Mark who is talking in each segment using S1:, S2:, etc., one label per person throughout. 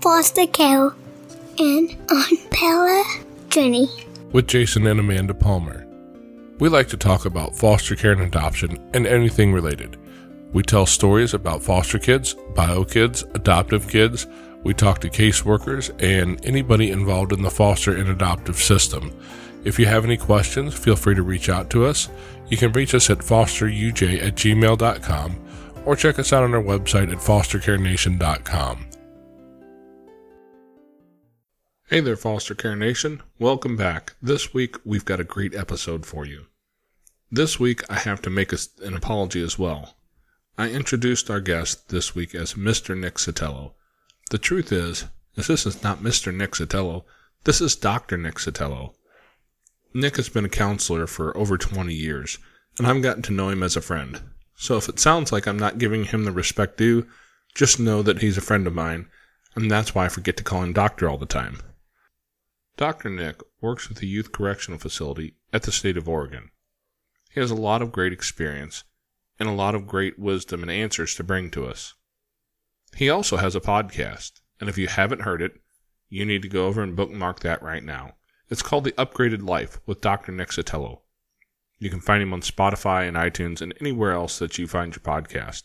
S1: foster care and on Bella Jenny.
S2: with Jason and Amanda Palmer. We like to talk about foster care and adoption and anything related. We tell stories about foster kids, bio kids, adoptive kids. We talk to caseworkers and anybody involved in the foster and adoptive system. If you have any questions, feel free to reach out to us. You can reach us at fosteruj at gmail.com or check us out on our website at fostercarenation.com. Hey there, Foster Care Nation. Welcome back. This week, we've got a great episode for you. This week, I have to make a, an apology as well. I introduced our guest this week as Mr. Nick Sotelo. The truth is, is this is not Mr. Nick Sotelo. This is Dr. Nick Sotelo. Nick has been a counselor for over 20 years, and I've gotten to know him as a friend. So if it sounds like I'm not giving him the respect due, just know that he's a friend of mine, and that's why I forget to call him doctor all the time. Dr. Nick works with a youth correctional facility at the state of Oregon. He has a lot of great experience and a lot of great wisdom and answers to bring to us. He also has a podcast, and if you haven't heard it, you need to go over and bookmark that right now. It's called The Upgraded Life with Dr. Nick Sotelo. You can find him on Spotify and iTunes and anywhere else that you find your podcast.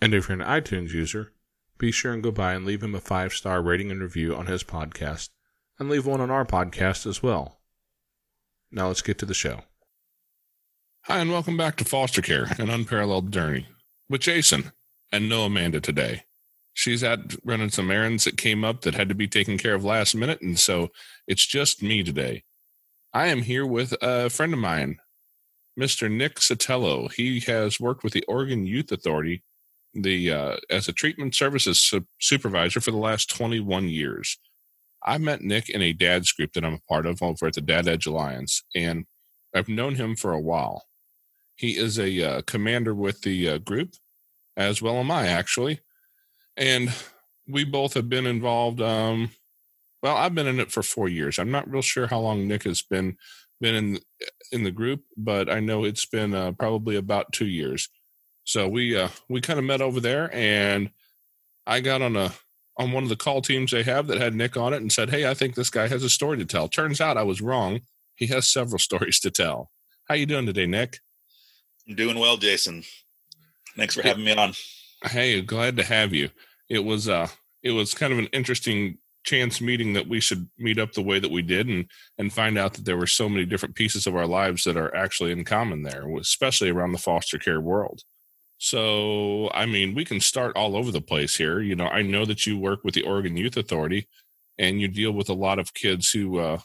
S2: And if you're an iTunes user, be sure and go by and leave him a five star rating and review on his podcast, and leave one on our podcast as well. Now let's get to the show. Hi, and welcome back to Foster Care, an unparalleled journey with Jason and no Amanda today. She's out running some errands that came up that had to be taken care of last minute, and so it's just me today. I am here with a friend of mine, Mr. Nick Sotelo. He has worked with the Oregon Youth Authority the uh, as a treatment services su- supervisor for the last 21 years. I met Nick in a dad's group that I'm a part of over at the Dad Edge Alliance, and I've known him for a while. He is a uh, commander with the uh, group, as well am I actually, and we both have been involved. Um, well, I've been in it for four years. I'm not real sure how long Nick has been been in in the group, but I know it's been uh, probably about two years. So we uh, we kind of met over there, and I got on a on one of the call teams they have that had Nick on it, and said, "Hey, I think this guy has a story to tell." Turns out I was wrong. He has several stories to tell. How you doing today, Nick?
S3: I'm doing well, Jason. Thanks for having me on.
S2: Hey, glad to have you. It was uh it was kind of an interesting chance meeting that we should meet up the way that we did and and find out that there were so many different pieces of our lives that are actually in common there, especially around the foster care world. So, I mean, we can start all over the place here. You know, I know that you work with the Oregon Youth Authority and you deal with a lot of kids who uh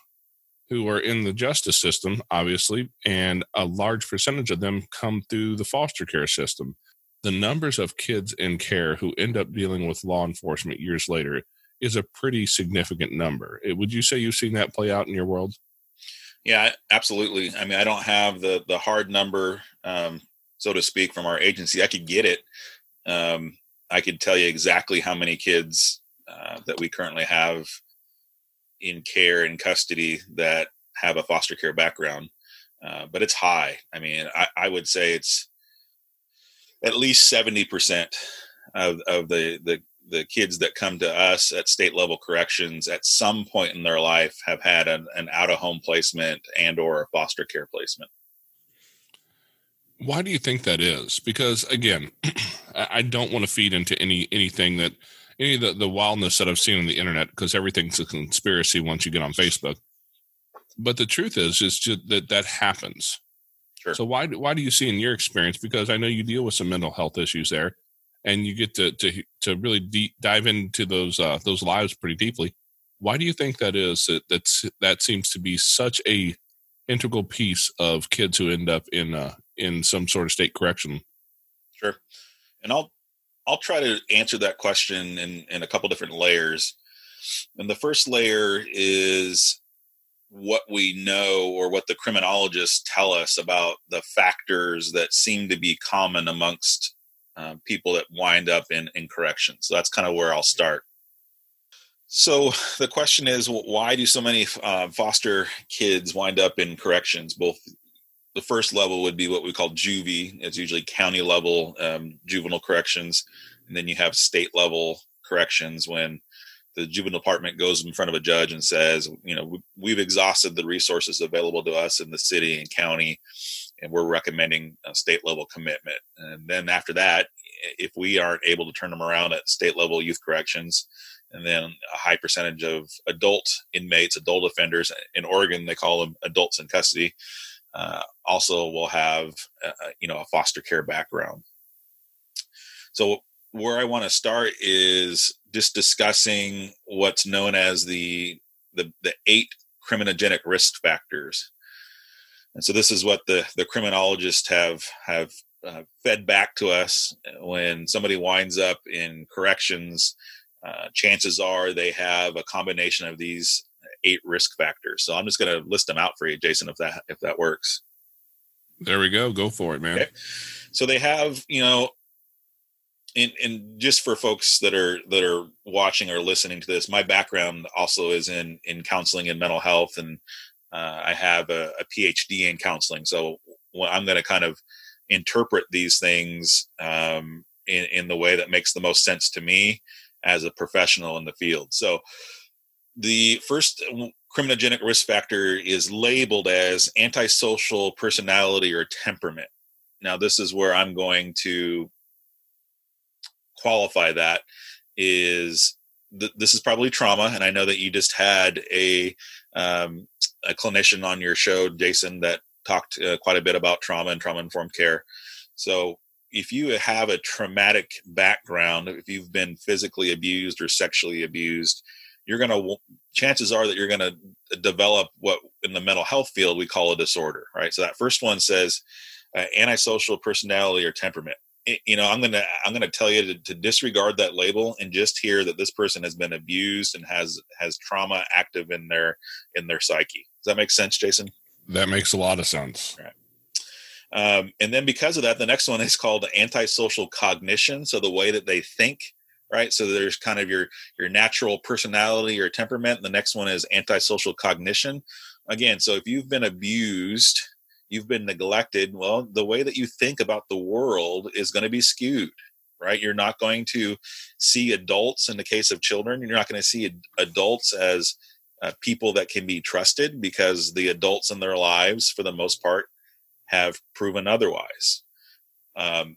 S2: who are in the justice system, obviously, and a large percentage of them come through the foster care system. The numbers of kids in care who end up dealing with law enforcement years later is a pretty significant number. Eh, Would you say you've seen that play out in your world?
S3: Yeah, absolutely. I mean, I don't have the the hard number, um, so to speak, from our agency. I could get it. Um, I could tell you exactly how many kids uh, that we currently have in care and custody that have a foster care background, uh, but it's high. I mean, I, I would say it's at least seventy percent of of the the the kids that come to us at state level corrections at some point in their life have had an, an out of home placement and or a foster care placement
S2: Why do you think that is? Because again, I don't want to feed into any anything that any of the, the wildness that I've seen on the internet because everything's a conspiracy once you get on Facebook. But the truth is, is just that that happens.
S3: Sure.
S2: So why do- why do you see in your experience? Because I know you deal with some mental health issues there, and you get to to to really deep, dive into those uh, those lives pretty deeply. Why do you think that is? That that's that seems to be such a integral piece of kids who end up in uh, in some sort of state correction.
S3: sure and i'll i'll try to answer that question in in a couple different layers and the first layer is what we know or what the criminologists tell us about the factors that seem to be common amongst uh, people that wind up in, in corrections. So that's kind of where I'll start. So the question is, why do so many uh, foster kids wind up in corrections? Both the first level would be what we call juvie. It's usually county level um, juvenile corrections, and then you have state level corrections when the juvenile department goes in front of a judge and says, you know, we've exhausted the resources available to us in the city and county, and we're recommending a state level commitment. And then after that, if we aren't able to turn them around at state level youth corrections, and then a high percentage of adult inmates, adult offenders in Oregon, they call them adults in custody, uh, also will have, uh, you know, a foster care background. So where I want to start is just discussing what's known as the the, the eight criminogenic risk factors. And so this is what the the criminologists have have uh, fed back to us when somebody winds up in corrections. Uh, chances are they have a combination of these eight risk factors. So I'm just going to list them out for you, Jason, if that if that works.
S2: There we go. Go for it, man. Okay.
S3: So they have, you know, and, and just for folks that are that are watching or listening to this, my background also is in in counseling and mental health, and uh, I have a, a, PhD in counseling. So I'm going to kind of interpret these things um, in in the way that makes the most sense to me as a professional in the field. So the first criminogenic risk factor is labeled as antisocial personality or temperament. Now, this is where I'm going to qualify that is th- this is probably trauma and i know that you just had a um, a clinician on your show jason that talked uh, quite a bit about trauma and trauma informed care so if you have a traumatic background if you've been physically abused or sexually abused you're going to chances are that you're going to develop what in the mental health field we call a disorder right? So that first one says uh, antisocial personality or temperament. You know i'm gonna i'm gonna tell you to, to, disregard that label and just hear that this person has been abused and has has trauma active in their in their psyche. Does that make sense jason?
S2: That makes a lot of sense.
S3: Right. Um, and then because of that the next one is called antisocial cognition. So the way that they think right so there's kind of your your natural personality or temperament the next one is antisocial cognition again so if you've been abused you've been neglected, well, the way that you think about the world is going to be skewed, right? You're not going to see adults in the case of children, you're not going to see adults as uh, people that can be trusted because the adults in their lives, for the most part, have proven otherwise. Um,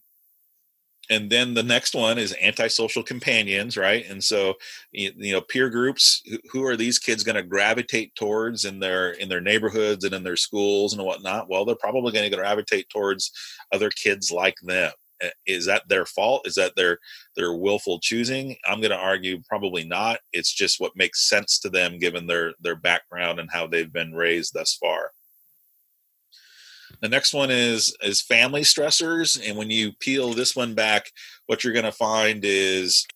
S3: and then the next one is antisocial companions right? And so you, know peer groups who are these kids going to gravitate towards in their in their neighborhoods and in their schools and whatnot? Well they're probably going to gravitate towards other kids like them. Eh, is that their fault? Is that their their willful choosing? I'm going to argue probably not. It's just what makes sense to them given their their background and how they've been raised thus far the next one is is family stressors, and when you peel this one back, what you're going to find is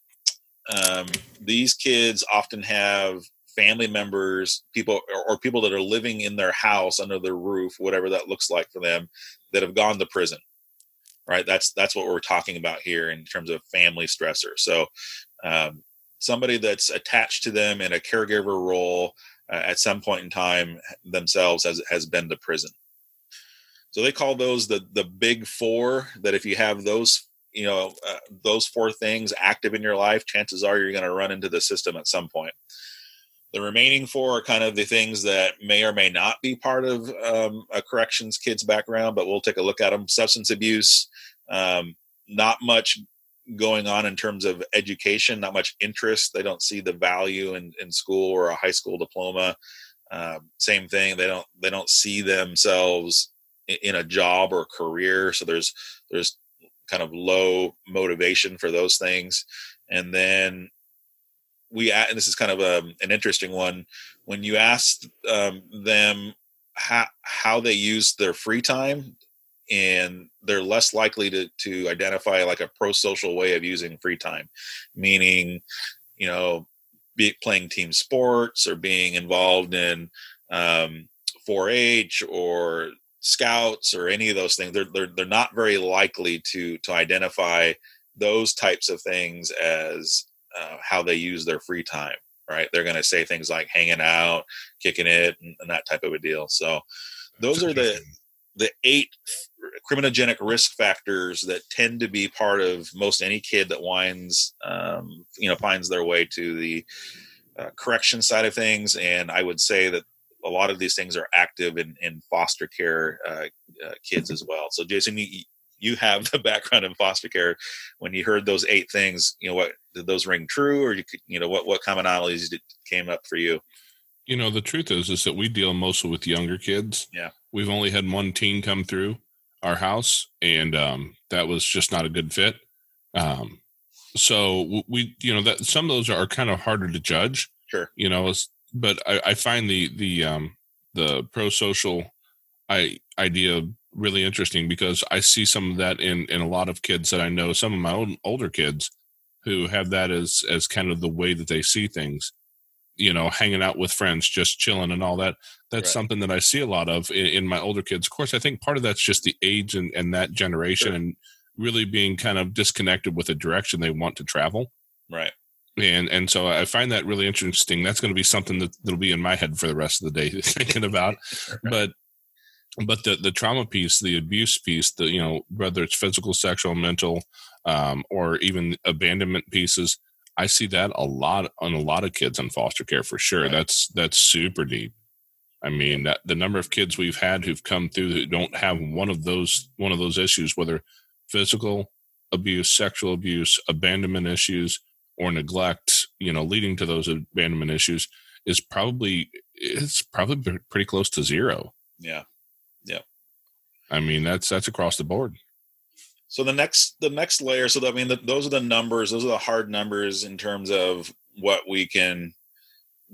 S3: um, these kids often have family members, people or, or people that are living in their house under their roof, whatever that looks like for them, that have gone to prison. Right. That's that's what we're talking about here in terms of family stressor. So um, somebody that's attached to them in a caregiver role uh, at some point in time themselves has has been to prison. So they call those the the big four. That if you have those, you know, uh, those four things active in your life, chances are you're going to run into the system at some point. The remaining four are kind of the things that may or may not be part of um, a corrections kid's background, but we'll take a look at them. Substance abuse, um, not much going on in terms of education, not much interest. They don't see the value in, in school or a high school diploma. Um, same thing. They don't they don't see themselves in a job or career so there's there's kind of low motivation for those things. And then we and this is kind of a, um, an interesting one when you ask um, them how how they use their free time and they're less likely to to identify like a pro-social way of using free time meaning you know be playing team sports or being involved in um, 4-h or scouts or any of those things they're, they're they're not very likely to to identify those types of things as uh, how they use their free time right? They're going to say things like hanging out kicking it and, and, that type of a deal. So those are the the eight criminogenic risk factors that tend to be part of most any kid that winds, um, you know, finds their way to the uh, correction side of things. And I would say that a lot of these things are active in, in foster care uh, uh, kids as well. So, Jason, you, you have the background in foster care. When you heard those eight things, you know, what did those ring true, or you could, you know, what what commonalities did, came up for you?
S2: You know, the truth is, is that we deal mostly with younger kids.
S3: Yeah,
S2: we've only had one teen come through our house, and um, that was just not a good fit. Um, so we, you know, that some of those are kind of harder to judge.
S3: Sure.
S2: You know, but I, I find the the um, the pro social I idea really interesting because I see some of that in in a lot of kids that I know. Some of my own older kids who have that as as kind of the way that they see things. You know, hanging out with friends, just chilling and all that. That's right. something that I see a lot of in, in, my older kids. Of course, I think part of that's just the age and, and that generation sure. and really being kind of disconnected with the direction they want to travel.
S3: Right
S2: and and so I find that really interesting. That's going to be something that that'll be in my head for the rest of the day thinking about. But but the the trauma piece, the abuse piece, the you know whether it's physical, sexual, mental, um, or even abandonment pieces, I see that a lot on a lot of kids in foster care for sure. Right. That's that's super deep. I mean, that the number of kids we've had who've come through who don't have one of those one of those issues, whether physical abuse, sexual abuse, abandonment issues, or neglect, you know, leading to those abandonment issues is probably it's probably pretty close to zero.
S3: Yeah. Yeah.
S2: I mean, that's that's across the board.
S3: So the next the next layer so that, I mean the, those are the numbers, those are the hard numbers in terms of what we can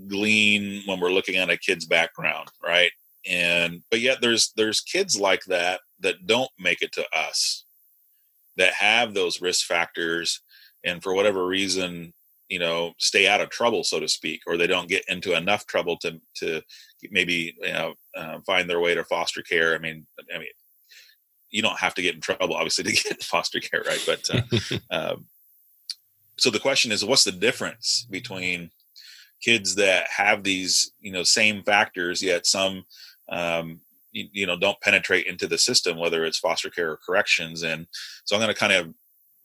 S3: glean when we're looking at a kid's background, right? And but yet there's there's kids like that that don't make it to us that have those risk factors and for whatever reason you know stay out of trouble so to speak or they don't get into enough trouble to to maybe you know uh, find their way to foster care i mean i mean you don't have to get in trouble obviously to get foster care right? But uh, um, so the question is what's the difference between kids that have these you know same factors yet some um, you, you know don't penetrate into the system whether it's foster care or corrections? And so i'm going to kind of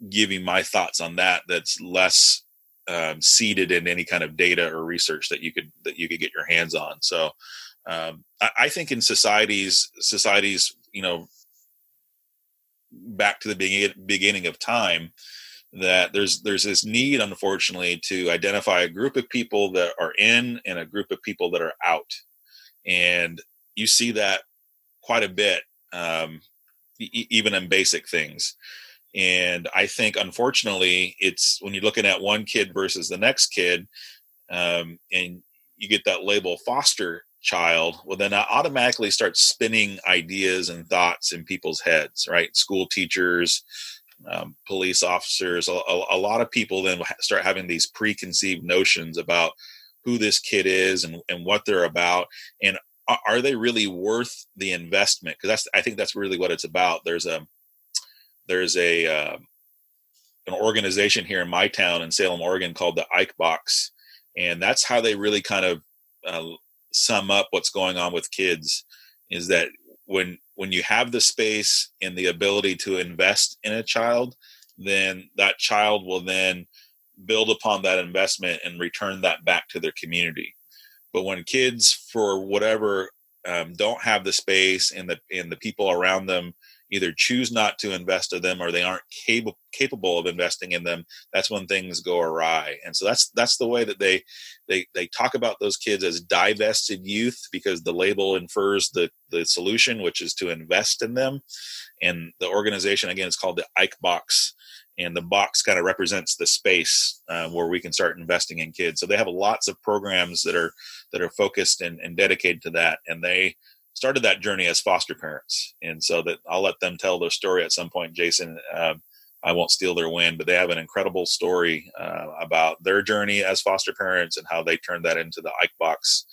S3: giving my thoughts on that that's less um, seated in any kind of data or research that you could that you could get your hands on. So um, I, I, think in societies societies you know back to the beginning, beginning of time that there's there's this need unfortunately to identify a group of people that are in and a group of people that are out. And you see that quite a bit um, e- even in basic things and I think, unfortunately, it's when you're looking at one kid versus the next kid, um, and you get that label foster child, well, then automatically start spinning ideas and thoughts in people's heads, right? School teachers, um, police officers, a, a, a, lot of people then start having these preconceived notions about who this kid is and, and what they're about. And are they really worth the investment? Because that's, I think that's really what it's about. There's a, there's a uh, an organization here in my town in Salem, Oregon called the Ike Box, and that's how they really kind of uh, sum up what's going on with kids. Is that when when you have the space and the ability to invest in a child, then that child will then build upon that investment and return that back to their community. But when kids, for whatever, um, don't have the space and the and the people around them either choose not to invest in them or they aren't capable capable of investing in them that's when things go awry. And so that's that's the way that they they they talk about those kids as divested youth because the label infers the the solution which is to invest in them. And the organization again is called the ike box. And the box kind of represents the space uh, where we can start investing in kids. So they have lots of programs that are that are focused and, and dedicated to that. And they started that journey as foster parents, and so that I'll let them tell their story at some point. Jason, uh, I won't steal their win, but they have an incredible story uh, about their journey as foster parents and how they turned that into the Ike Box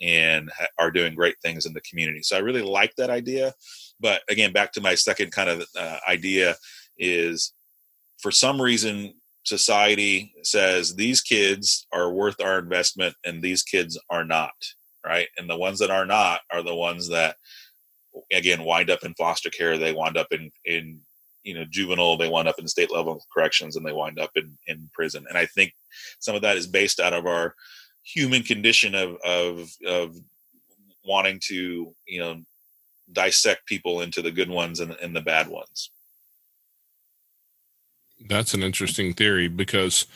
S3: and are doing great things in the community. So I really like that idea. But again, back to my second kind of uh, idea is for some reason society says these kids are worth our investment and these kids are not right? And the ones that are not are the ones that again wind up in foster care they wind up in in you know juvenile they wind up in state level corrections and they wind up in in prison and i think some of that is based out of our human condition of of of wanting to you know dissect people into the good ones and, and the bad ones
S2: that's an interesting theory because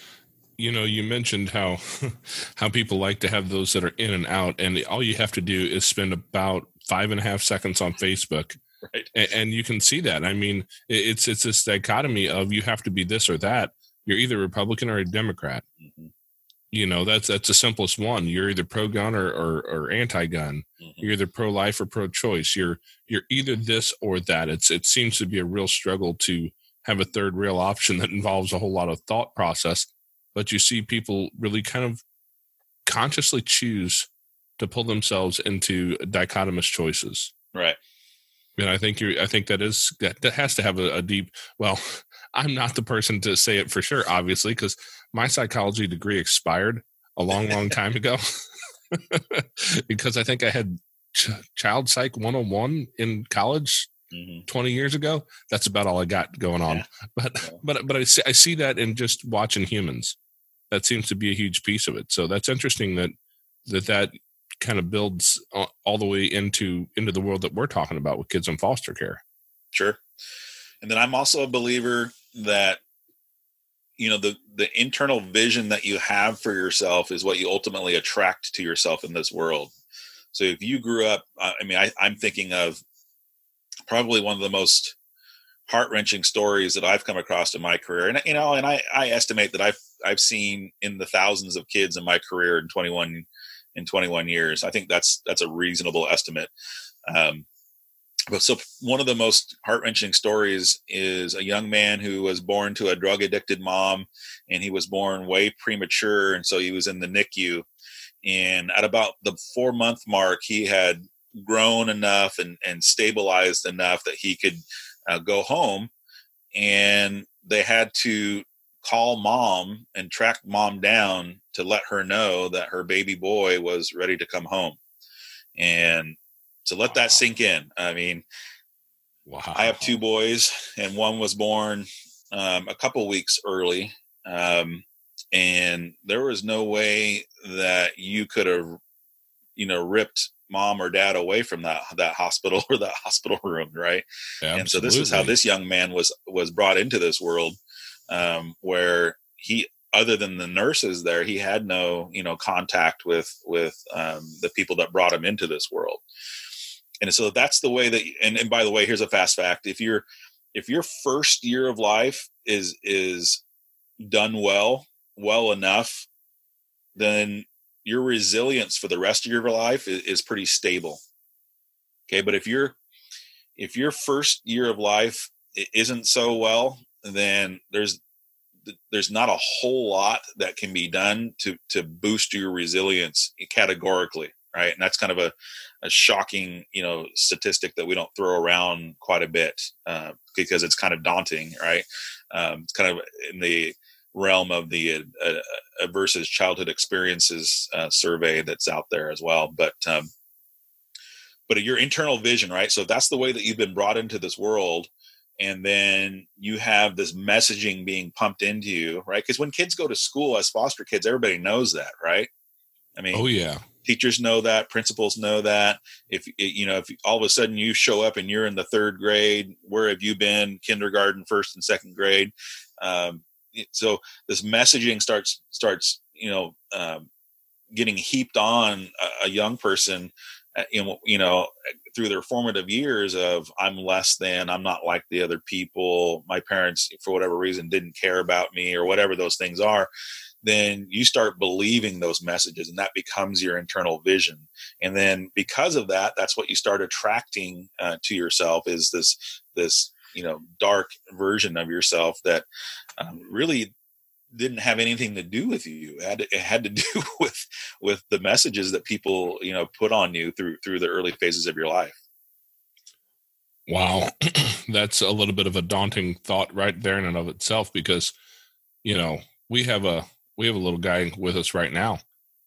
S2: you know you mentioned how how people like to have those that are in and out and all you have to do is spend about five and a half seconds on facebook right. and, and you can see that. I mean it's it's this dichotomy of you have to be this or that. You're either republican or a democrat. Mm-hmm. you know that's that's the simplest one. You're either pro-gun or or, or anti-gun. Mm-hmm. you're either pro-life or pro-choice. You're you're either this or that. It's it seems to be a real struggle to have a third real option that involves a whole lot of thought process but you see people really kind of consciously choose to pull themselves into dichotomous choices.
S3: Right.
S2: And I think you I think that is that, that has to have a, a deep well, I'm not the person to say it for sure, obviously, because my psychology degree expired a long, long time ago. because I think I had ch- child psych 101 in college mm-hmm. 20 years ago. That's about all I got going on. Yeah. But yeah. but but I see, I see that in just watching humans that seems to be a huge piece of it. So that's interesting that that that kind of builds uh, all the way into into the world that we're talking about with kids in foster care.
S3: Sure. And then I'm also a believer that you know the the internal vision that you have for yourself is what you ultimately attract to yourself in this world. So if you grew up, uh, I mean, I, I'm thinking of probably one of the most heart wrenching stories that I've come across in my career. And you know, and I, I estimate that I've I've seen in the thousands of kids in my career in 21 in 21 years. I think that's that's a reasonable estimate. Um, but so one of the most heart wrenching stories is a young man who was born to a drug addicted mom, and he was born way premature, and so he was in the NICU. And at about the four month mark, he had grown enough and, and stabilized enough that he could uh, go home and they had to call mom and track mom down to let her know that her baby boy was ready to come home and to let wow. that sink in i mean wow i have two boys and one was born um, a couple weeks early um, and there was no way that you could have you know ripped mom or dad away from that that hospital or that hospital room right? Absolutely. and so this is how this young man was was brought into this world um, where he other than the nurses there he had no you know contact with with um, the people that brought him into this world. And so that's the way that and, and by the way here's a fast fact. If you're if your first year of life is is done well well enough then your resilience for the rest of your life is, is pretty stable. Okay, but if your if your first year of life isn't so well, then there's there's not a whole lot that can be done to to boost your resilience categorically right and that's kind of a, a shocking you know statistic that we don't throw around quite a bit uh, because it's kind of daunting right um, it's kind of in the realm of the uh, uh, adverse childhood experiences uh, survey that's out there as well. But um, but your internal vision, right? So that's the way that you've been brought into this world, and then you have this messaging being pumped into you, right? Because when kids go to school as foster kids, everybody knows that, right? I mean,
S2: oh yeah,
S3: teachers know that, principals know that. If you know, if all of a sudden you show up and you're in the third grade, where have you been? Kindergarten, first and second grade. Um, so this messaging starts starts you know um, getting heaped on a, a young person uh, you know through their formative years of i'm less than i'm not like the other people my parents for whatever reason didn't care about me or whatever those things are then you start believing those messages and that becomes your internal vision. And then because of that that's what you start attracting uh, to yourself is this this you know dark version of yourself that um, really didn't have anything to do with you. It had, to, it had to do with with the messages that people you know put on you through through the early phases of your life.
S2: Wow, that's a little bit of a daunting thought right there in and of itself because you know we have a we have a little guy with us right now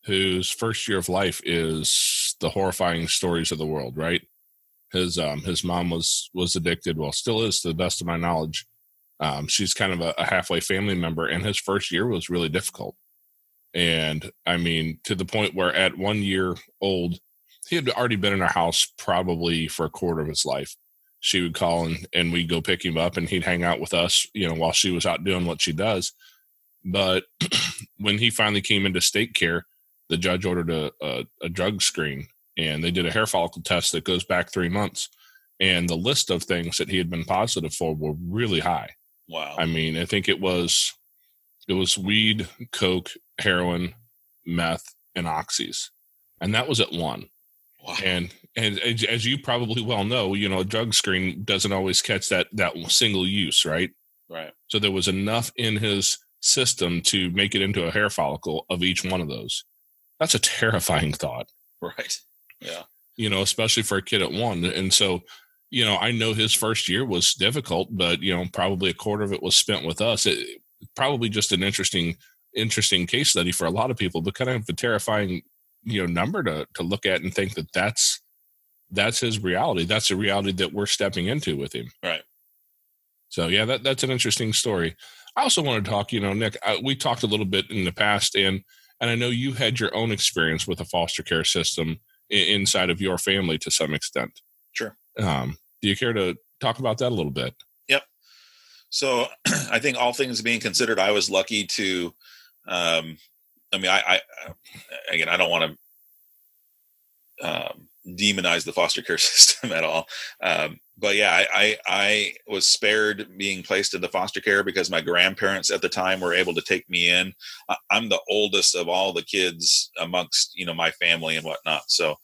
S2: whose first year of life is the horrifying stories of the world, right? His um his mom was was addicted, well, still is to the best of my knowledge. Um, she's kind of a, a halfway family member, and his first year was really difficult. And I mean, to the point where at one year old, he had already been in our house probably for a quarter of his life. She would call and, and we'd go pick him up and he'd hang out with us, you know, while she was out doing what she does. But when he finally came into state care, the judge ordered a, a, a drug screen and they did a hair follicle test that goes back three months. And the list of things that he had been positive for were really high.
S3: Wow.
S2: I mean, I think it was it was weed, coke, heroin, meth, and oxys, and that was at one. Wow. And and as you probably well know, you know, a drug screen doesn't always catch that that single use, right?
S3: Right.
S2: So there was enough in his system to make it into a hair follicle of each one of those. That's a terrifying thought.
S3: Right. Yeah.
S2: You know, especially for a kid at one. And so, you know, I know his first year was difficult, but you know, probably a quarter of it was spent with us. It, probably just an interesting interesting case study for a lot of people, but kind of a terrifying, you know, number to to look at and think that that's that's his reality. That's a reality that we're stepping into with him.
S3: Right.
S2: So yeah, that that's an interesting story. I also want to talk. You know, Nick, I, we talked a little bit in the past, and and I know you had your own experience with a foster care system inside of your family to some extent.
S3: Sure.
S2: Um, do you care to talk about that a little bit?
S3: Yep. So I think all things being considered, I was lucky to um, I mean, I, I again, I don't want to um, demonize the foster care system at all, um, but yeah, I, I, I was spared being placed in the foster care because my grandparents at the time were able to take me in. I'm the oldest of all the kids amongst you know my family and whatnot, so.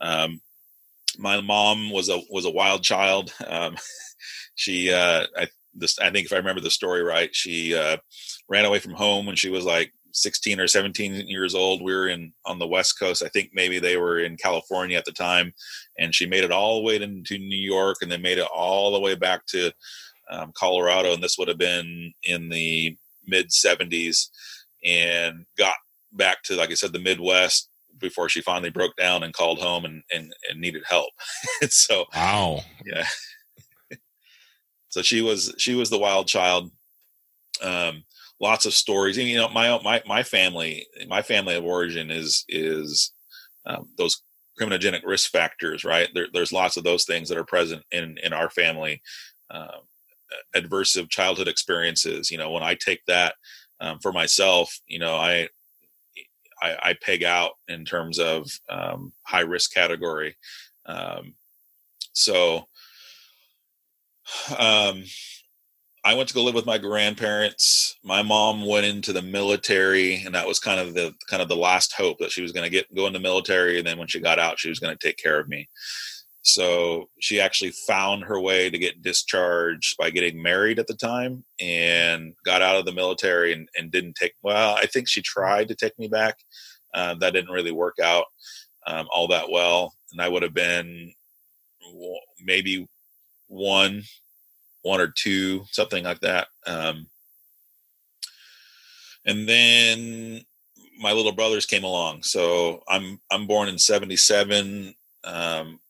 S3: Um, my mom was a was a wild child. Um, she, uh, I, this, I think if I remember the story right, she uh, ran away from home when she was like 16 or 17 years old. We were in on the West Coast. I think maybe they were in California at the time, and she made it all the way to, to New York, and then made it all the way back to um, Colorado. And this would have been in the mid 70s, and got back to like I said the Midwest before she finally broke down and called home and and, and needed help. so
S2: wow,
S3: yeah. so she was she was the wild child. Um, lots of stories. And, you know, my my my family, my family of origin is is um, those criminogenic risk factors, right? There, there's lots of those things that are present in in our family. Um, adverse childhood experiences. You know, when I take that um, for myself, you know, I, I, I peg out in terms of um, high risk category. Um, so, um, I went to go live with my grandparents. My mom went into the military, and that was kind of the kind of the last hope that she was going to get go in the military, and then when she got out, she was going to take care of me. So she actually found her way to get discharged by getting married at the time, and got out of the military and, and didn't take. Well, I think she tried to take me back. Uh, that didn't really work out um, all that well, and I would have been maybe one one or two, something like that. Um, and then my little brothers came along. So I'm I'm born in '77. Um,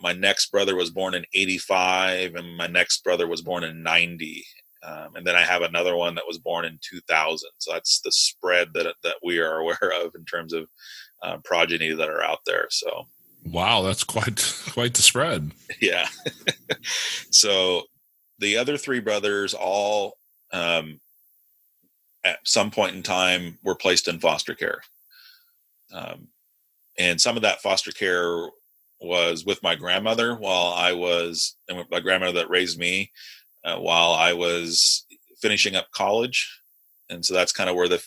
S3: my next brother was born in '85, and my next brother was born in '90. Um, and then I have another one that was born in 2000. So that's the spread that that we are aware of in terms of uh, progeny that are out there. So
S2: wow, that's quite quite the spread.
S3: Yeah. so the other three brothers all um, at some point in time were placed in foster care. Um, and some of that foster care was with my grandmother while i was and my grandmother that raised me uh, while i was finishing up college. And so that's kind of where the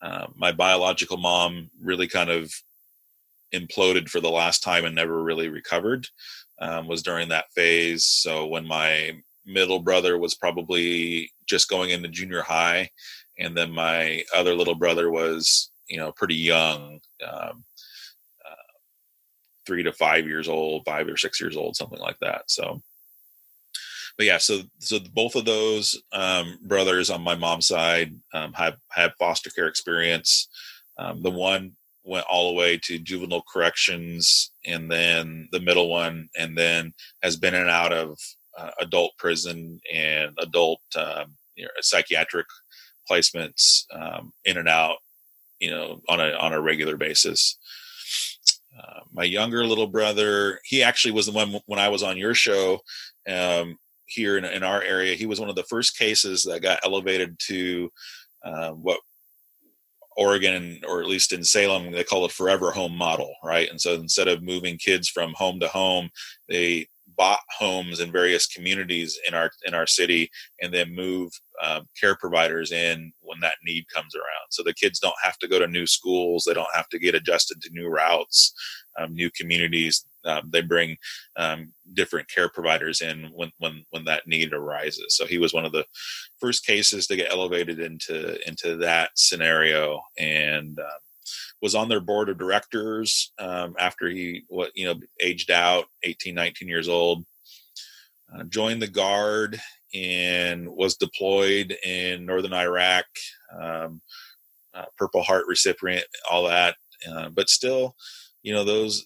S3: uh, my biological mom really kind of imploded for the last time and never really recovered um, was during that phase. So when my middle brother was probably just going into junior high, and then my other little brother was, you know, pretty young, um, uh, three to five years old, five or six years old, something like that. So, but yeah, so so both of those um, brothers on my mom's side um, have have foster care experience. Um, the one went all the way to juvenile corrections and then the middle one and then has been in and out of uh, adult prison and adult um, you know, psychiatric placements um, in and out you know on a on a regular basis uh, my younger little brother he actually was the one when i was on your show um, here in, in, our area he was one of the first cases that got elevated to uh, what Oregon, or at least in Salem, they call it forever home model, right? And so instead of moving kids from home to home, they bought homes in various communities in our in our city and then move um, care providers in when that need comes around. So the kids don't have to go to new schools. They don't have to get adjusted to new routes um, new communities. Um, they bring um, different care providers in when when when that need arises. So he was one of the first cases to get elevated into into that scenario. And um, was on their board of directors um, after he what you know aged out 18 19 years old. Uh, joined the guard and was deployed in northern iraq um, uh, purple heart recipient all that. Uh, but still you know those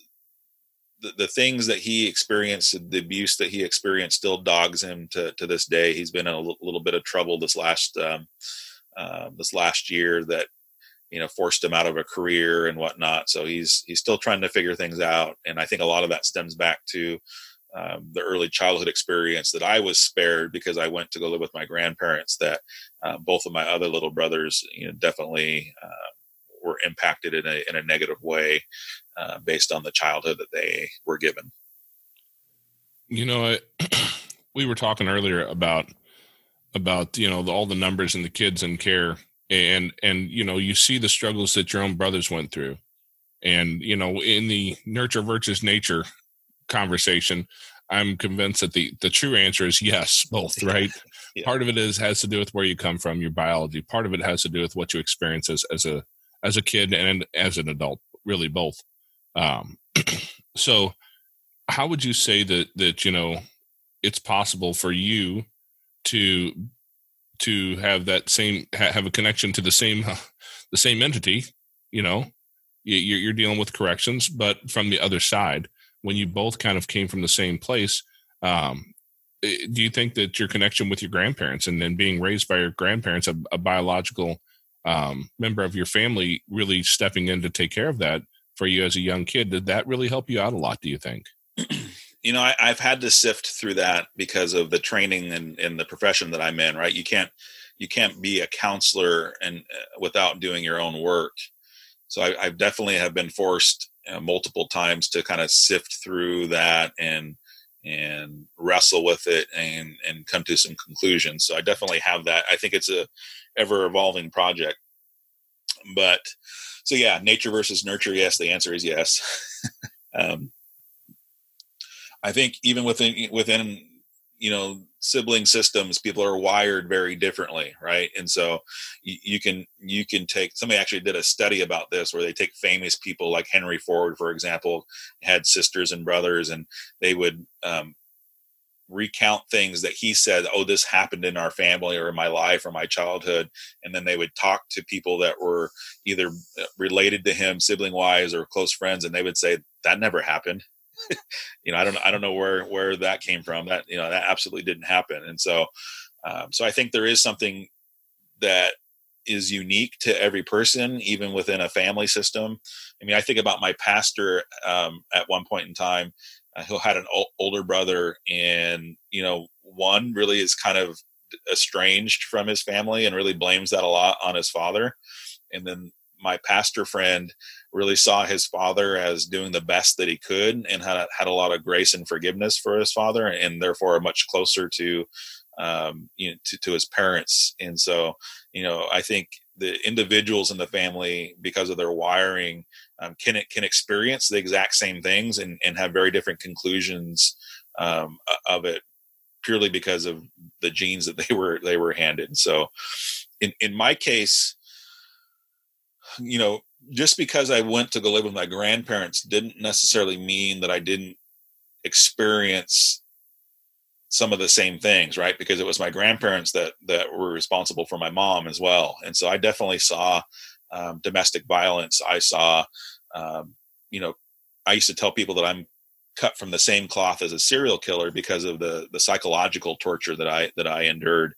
S3: the, the, things that he experienced the abuse that he experienced still dogs him to, to this day. He's been in a l- little bit of trouble this last um, uh, this last year that you know forced him out of a career and whatnot. So he's he's still trying to figure things out. And i think a lot of that stems back to um, the early childhood experience that i was spared because i went to go live with my grandparents that uh, both of my other little brothers you know definitely uh, were impacted in a, in a negative way uh, based on the childhood that they were given.
S2: You know we were talking earlier about about you know the, all the numbers and the kids in care and and you know you see the struggles that your own brothers went through. And you know in the nurture versus nature conversation i'm convinced that the the true answer is yes both right? Yeah. part of it is has to do with where you come from your biology. Part of it has to do with what you experience as, as a as a kid and as an adult really both. Um so how would you say that that you know it's possible for you to to have that same have a connection to the same the same entity you know? You're, you're dealing with corrections but from the other side when you both kind of came from the same place um, eh, do you think that your connection with your grandparents and then being raised by your grandparents a, a biological um, member of your family really stepping in to take care of that for you as a young kid did that really help you out a lot do you think
S3: you know, I, have had to sift through that because of the training and, the profession that I'm in. Right, you can't you can't be a counselor and uh, without doing your own work. So I, I definitely have been forced uh, multiple times to kind of sift through that and and wrestle with it and and come to some conclusions. So I definitely have that. I think it's a ever evolving project. But so yeah, nature versus nurture. Yes, the answer is yes. um, I think even within within you know sibling systems people are wired very differently right? And so you, you, can you can take somebody actually did a study about this where they take famous people like henry ford for example had sisters and brothers and they would um, recount things that he said oh this happened in our family or in my life or my childhood and then they would talk to people that were either uh, related to him sibling wise or close friends and they would say that never happened you know, I don't I don't know where where that came from. That you know that absolutely didn't happen. And so, um, so I think there is something that is unique to every person, even within a family system. I mean, I think about my pastor um, at one point in time, uh, who had an o- older brother, and you know, one really is kind of estranged from his family and really blames that a lot on his father. And then my pastor friend really saw his father as doing the best that he could and had, had a lot of grace and forgiveness for his father and therefore much closer to um, you know to, to his parents. And so you know i think the individuals in the family because of their wiring um, can can experience the exact same things and, and have very different conclusions um, of it purely because of the genes that they were they were handed. So in in my case you know just because I went to go live with my grandparents didn't necessarily mean that I didn't experience some of the same things, right? Because it was my grandparents that that were responsible for my mom as well, and so I definitely saw um, domestic violence. I saw, um, you know, I used to tell people that I'm cut from the same cloth as a serial killer because of the the psychological torture that I that I endured.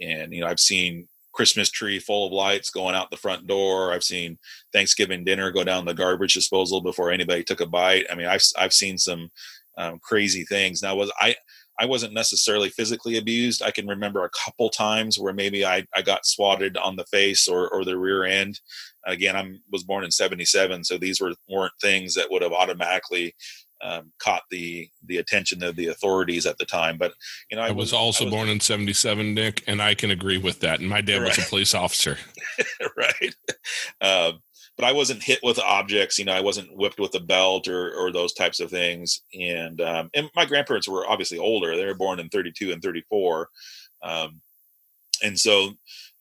S3: And you know, I've seen Christmas tree full of lights going out the front door. I've seen Thanksgiving dinner go down the garbage disposal before anybody took a bite. I mean, I've I've seen some um, crazy things. Now, was I I wasn't necessarily physically abused. I can remember a couple times where maybe I, I got swatted on the face or, or the rear end. Again, I was born in '77, so these were weren't things that would have automatically um, caught the the attention of the authorities at the time. But you know,
S2: I, I was, was, also I was, born in '77, Nick, and I can agree with that. And my dad right. was a police officer,
S3: right? Uh, but I wasn't hit with objects. You know, I wasn't whipped with a belt or or those types of things. And um, and my grandparents were obviously older. They were born in 32 and 34, um, and so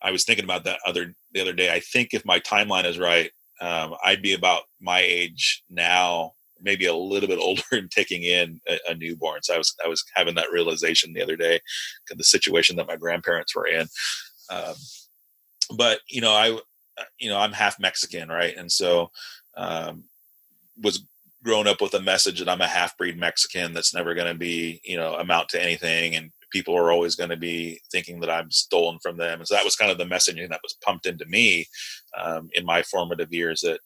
S3: I was thinking about that other the other day. I think if my timeline is right, um, I'd be about my age now maybe a little bit older and taking in a, a, newborn. So I was I was having that realization the other day, the situation that my grandparents were in. Um, but you know, I you know I'm half Mexican, right, and so um, was grown up with a message that I'm a half breed Mexican that's never going to be you know amount to anything, and people are always going to be thinking that I'm stolen from them. And so that was kind of the messaging that was pumped into me um, in my formative years that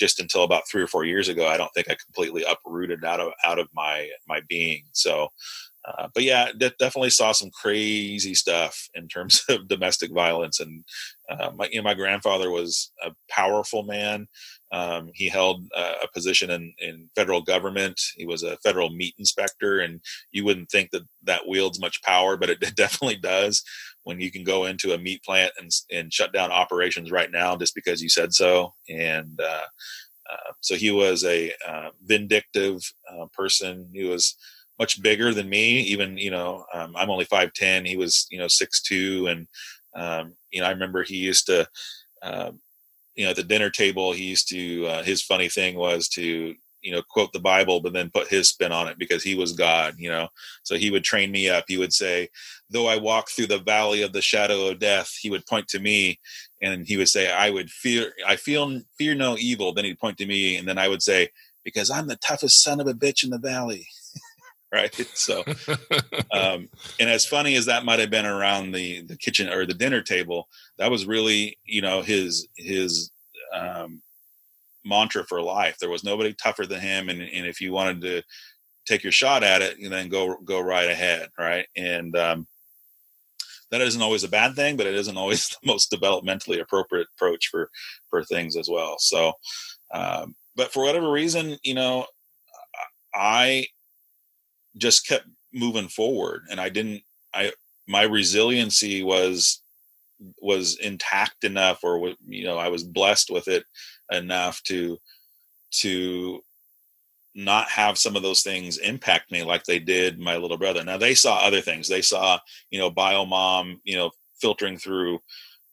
S3: just until about three or four years ago, I don't think I completely uprooted out of out of my my being. So, uh, but yeah, de- definitely saw some crazy stuff in terms of domestic violence. And uh, my you know, my grandfather was a powerful man. Um, he held uh, a position in, in federal government. He was a federal meat inspector, and you wouldn't think that that wields much power, but it, it definitely does when you can go into a meat plant and, and shut down operations right now just because you said so. And uh, uh, so he was a uh, vindictive uh, person. He was much bigger than me. Even you know, um, I'm only five ten. He was you know six two, and um, you know, I remember he used to. Um, you know, at the dinner table, he used to. Uh, his funny thing was to you know quote the bible but then put his spin on it because he was god you know? So he would train me up. He would say though i walk through the valley of the shadow of death he would point to me and he would say i would fear i feel fear no evil. Then he'd point to me and then i would say because i'm the toughest son of a bitch in the valley. Right? So um and as funny as that might have been around the the kitchen or the dinner table that was really you know his his um mantra for life. There was nobody tougher than him, and, and if you wanted to take your shot at it, and then go go right ahead, right? And um, that isn't always a bad thing, but it isn't always the most developmentally appropriate approach for for things as well. So, um, but for whatever reason, you know, I just kept moving forward, and I didn't. I my resiliency was was intact enough, or you know, I was blessed with it enough to to not have some of those things impact me like they did my little brother. Now they saw other things. They saw, you know, bio mom, you know, filtering through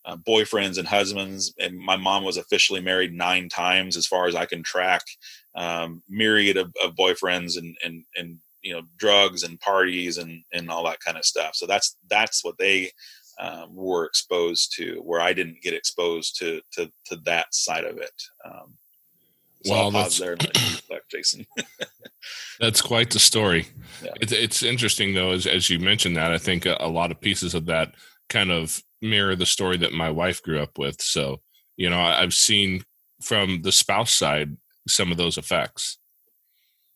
S3: uh, boyfriends and husbands. And my mom was officially married nine times, as far as I can track. Um, myriad of, of boyfriends and and and you know drugs and parties and and all that kind of stuff. So that's that's what they um, were exposed to, where I didn't get exposed to to to that side of it. Um, so well, that's there Jason.
S2: that's quite the story. Yeah. It's, it's interesting though, as as you mentioned that, I think a, a lot of pieces of that kind of mirror the story that my wife grew up with. So you know, I, I've seen from the spouse side some of those effects.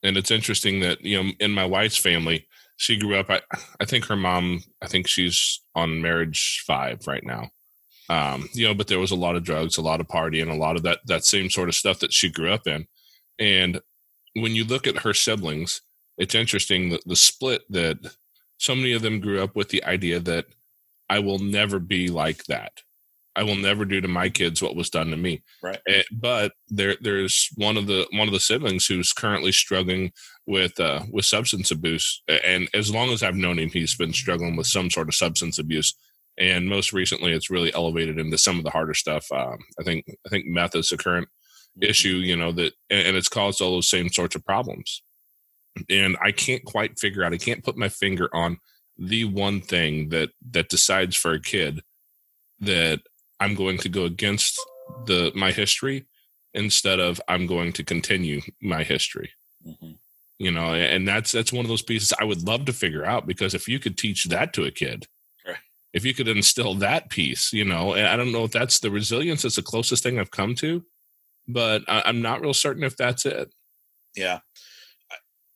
S2: And it's interesting that, you know, in my wife's family, she grew up. I, I think her mom. I think she's on marriage five right now. Um, you know, but there was a lot of drugs, a lot of partying, a lot of that that same sort of stuff that she grew up in. And when you look at her siblings, it's interesting that the split that so many of them grew up with the idea that I will never be like that. I will never do to my kids what was done to me.
S3: Right.
S2: Eh, but there, there's one of the one of the siblings who's currently struggling with uh, with substance abuse, and as long as I've known him, he's been struggling with some sort of substance abuse. And most recently, it's really elevated into some of the harder stuff. Um, I think I think meth is the current mm-hmm. issue. You know that, and it's caused all those same sorts of problems. And I can't quite figure out. I can't put my finger on the one thing that that decides for a kid that I'm going to go against the my history instead of I'm going to continue my history. Mm-hmm. You know, and that's that's one of those pieces I would love to figure out because if you could teach that to a kid, right. if you could instill that piece, you know, and I don't know if that's the resilience that's the closest thing I've come to, but I, I'm not real certain if that's it.
S3: Yeah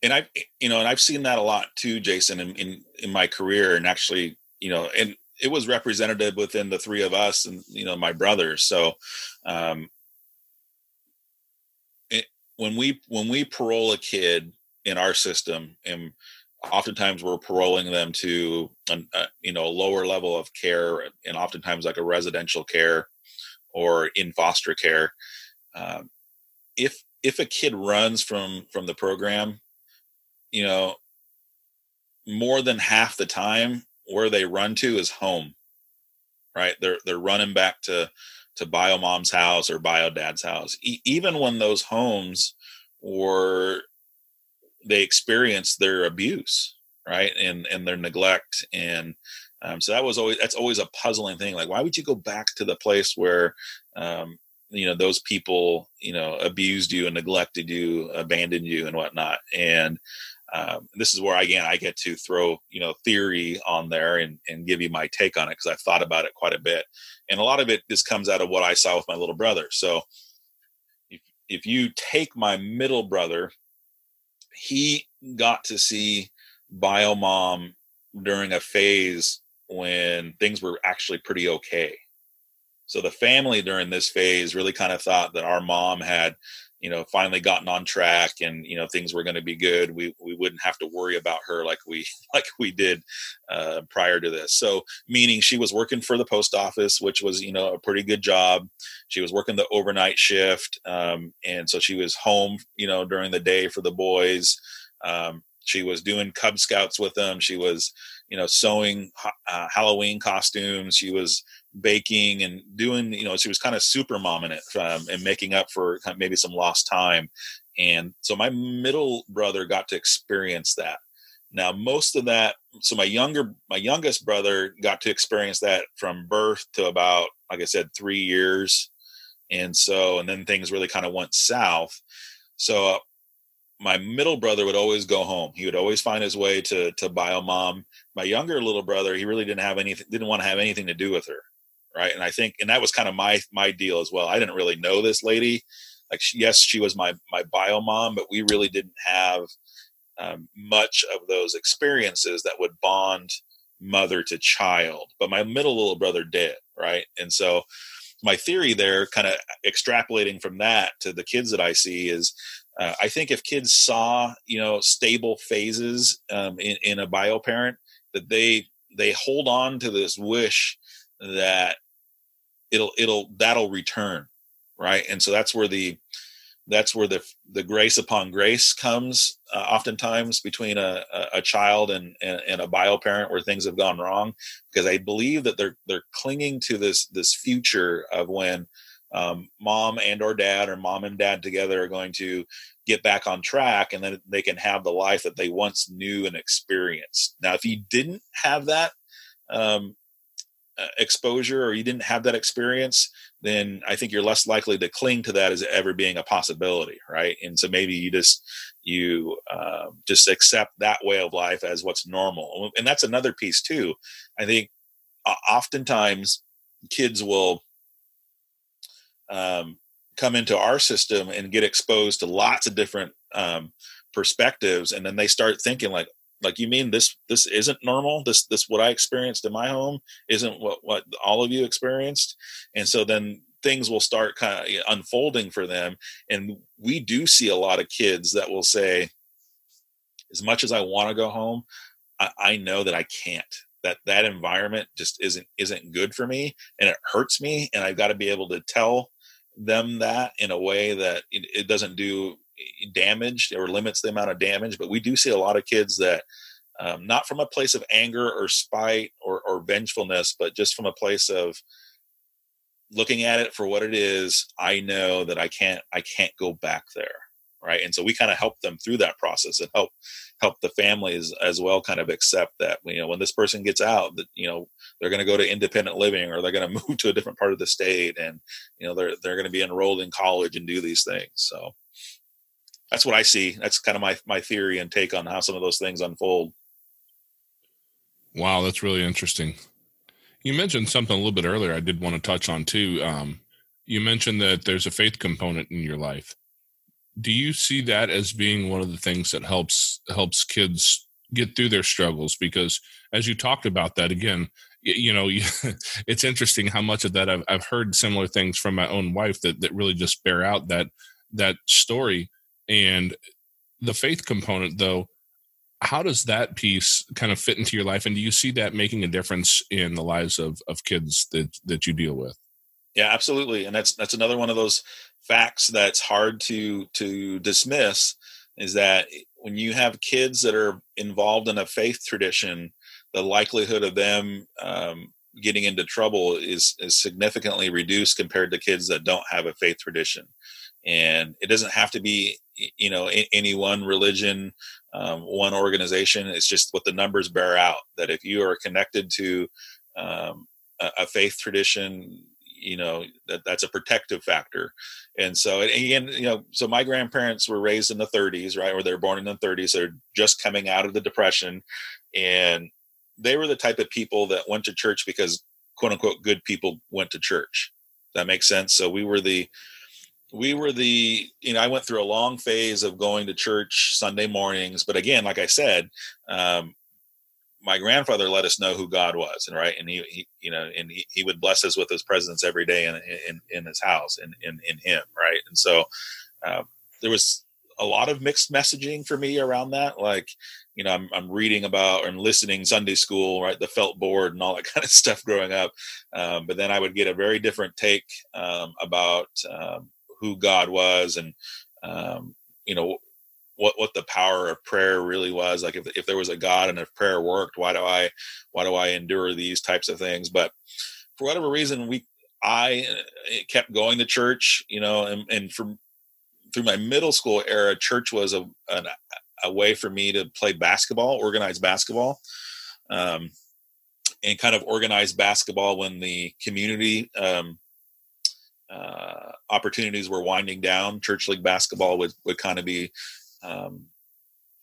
S3: and I've you know, and I've seen that a lot too, Jason, in, in in my career, and actually, you know, and it was representative within the three of us, and you know, my brothers. So, um, it, when we when we parole a kid in our system, and oftentimes we're paroling them to an, uh, you know a lower level of care, and oftentimes like a residential care or in foster care. Um, if if a kid runs from from the program you know, more than half the time where they run to is home. Right? They're they're running back to to bio mom's house or bio dad's house. E- even when those homes were they experience their abuse, right? And and their neglect and um, so that was always that's always a puzzling thing. Like, why would you go back to the place where um, you know those people you know abused you and neglected you, abandoned you, and whatnot? And um, this is where again I get to throw you know theory on there and and give you my take on it because I've thought about it quite a bit, and a lot of it just comes out of what I saw with my little brother. So if if you take my middle brother, he got to see bio mom during a phase when things were actually pretty okay. So the family during this phase really kind of thought that our mom had you know finally gotten on track and you know things were going to be good we we wouldn't have to worry about her like we like we did uh, prior to this. So meaning she was working for the post office which was you know a pretty good job. She was working the overnight shift um, and so she was home you know during the day for the boys. Um, she was doing cub scouts with them. She was you know sewing uh, halloween costumes. She was baking and doing you know she was kind of super momming it um, and making up for maybe some lost time. And so my middle brother got to experience that. Now most of that so my younger my youngest brother got to experience that from birth to about like i said three years. And so and then things really kind of went south. So my middle brother would always go home. He would always find his way to to bio mom. My younger little brother, he really didn't have anything, didn't want to have anything to do with her, right? And I think, and that was kind of my my deal as well. I didn't really know this lady. Like, she, yes, she was my my bio mom, but we really didn't have um, much of those experiences that would bond mother to child. But my middle little brother did, right? And so my theory there, kind of extrapolating from that to the kids that I see, is uh, I think if kids saw, you know, stable phases um, in, in a bio parent, that they they hold on to this wish that it'll it'll that'll return, right? And so that's where the that's where the the grace upon grace comes uh, oftentimes between a, a, child and, and, and a bio parent where things have gone wrong because I believe that they're they're clinging to this this future of when um, mom and or dad or mom and dad together are going to get back on track and then they can have the life that they once knew and experienced. Now if you didn't have that um, uh, exposure or you didn't have that experience then i think you're less likely to cling to that as ever being a possibility right? And so maybe you just you uh, just accept that way of life as what's normal. And that's another piece too. I think uh, oftentimes kids will um, come into our system and get exposed to lots of different um, perspectives and then they start thinking like like you mean this this isn't normal? This this what i experienced in my home isn't what what all of you experienced? And so then things will start kind of unfolding for them and we do see a lot of kids that will say as much as i want to go home I, I know that i can't. That that environment just isn't isn't good for me and it hurts me and i've got to be able to tell them that in a way that it, doesn't do damage or limits the amount of damage. But we do see a lot of kids that, um, not from a place of anger or spite or, or vengefulness, but just from a place of looking at it for what it is. I know that I can't I can't go back there, right? And so we kind of help them through that process and help help the families as well kind of accept that you know when this person gets out that you know they're going to go to independent living or they're going to move to a different part of the state and you know they're they're going to be enrolled in college and do these things. So that's what i see. That's kind of my my theory and take on how some of those things unfold.
S2: Wow that's really interesting. You mentioned something a little bit earlier i did want to touch on too um, you mentioned that there's a faith component in your life do you see that as being one of the things that helps helps kids get through their struggles? Because as you talked about that again you know it's interesting how much of that I've, I've heard similar things from my own wife that, that really just bear out that that story. And the faith component though how does that piece kind of fit into your life? And do you see that making a difference in the lives of, of kids that, that you deal with?
S3: Yeah absolutely. And that's that's another one of those facts that's hard to to dismiss is that when you have kids that are involved in a faith tradition, the likelihood of them um, getting into trouble is, is significantly reduced compared to kids that don't have a faith tradition. And it doesn't have to be, you know, any one religion, um, one organization. It's just what the numbers bear out that if you are connected to um, a, faith tradition, you know that that's a protective factor. And so again you know so my grandparents were raised in the 30s right or they're born in the 30s they're just coming out of the depression and they were the type of people that went to church because quote unquote good people went to church. That makes sense? So we were the we were the you know i went through a long phase of going to church sunday mornings but again like i said um, my grandfather let us know who God was, and right, and he, he you know, and he, he would bless us with his presence every day in in, in his house and in, in him, right, and so uh, there was a lot of mixed messaging for me around that, like you know, I'm, I'm reading about and listening Sunday school, right, the felt board and all that kind of stuff growing up, um, but then I would get a very different take um, about um, who God was and um, you know what what the power of prayer really was like if, if there was a god and if prayer worked why do i why do i endure these types of things? But for whatever reason we i uh, kept going to church you know and, and from through my middle school era church was a, a, a way for me to play basketball organized basketball um, and kind of organized basketball when the community um, uh, opportunities were winding down. Church league basketball would, would kind of be um,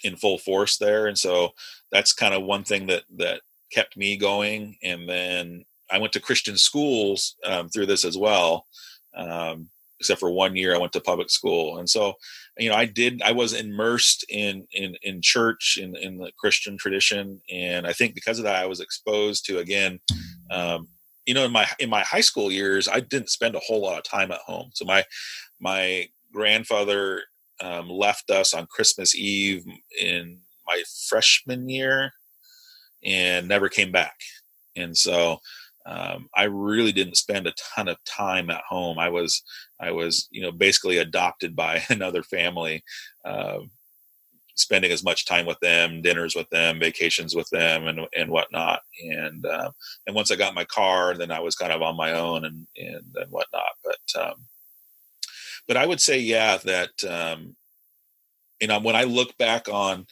S3: in full force there, and so that's kind of one thing that that kept me going. And then I went to Christian schools um, through this as well. Um, except for one year, I went to public school, and so you know I did. I was immersed in in in church in in the Christian tradition, and I think because of that, I was exposed to again. Um, you know, in my in my high school years, I didn't spend a whole lot of time at home. So my my grandfather um, left us on Christmas Eve in my freshman year and never came back. And so um, I really didn't spend a ton of time at home. I was, I was, you know, basically adopted by another family, uh, spending as much time with them, dinners with them, vacations with them, and and whatnot. And uh, and once I got my car, then I was kind of on my own and and, and whatnot. But um, but I would say, yeah, that um, you know when I look back on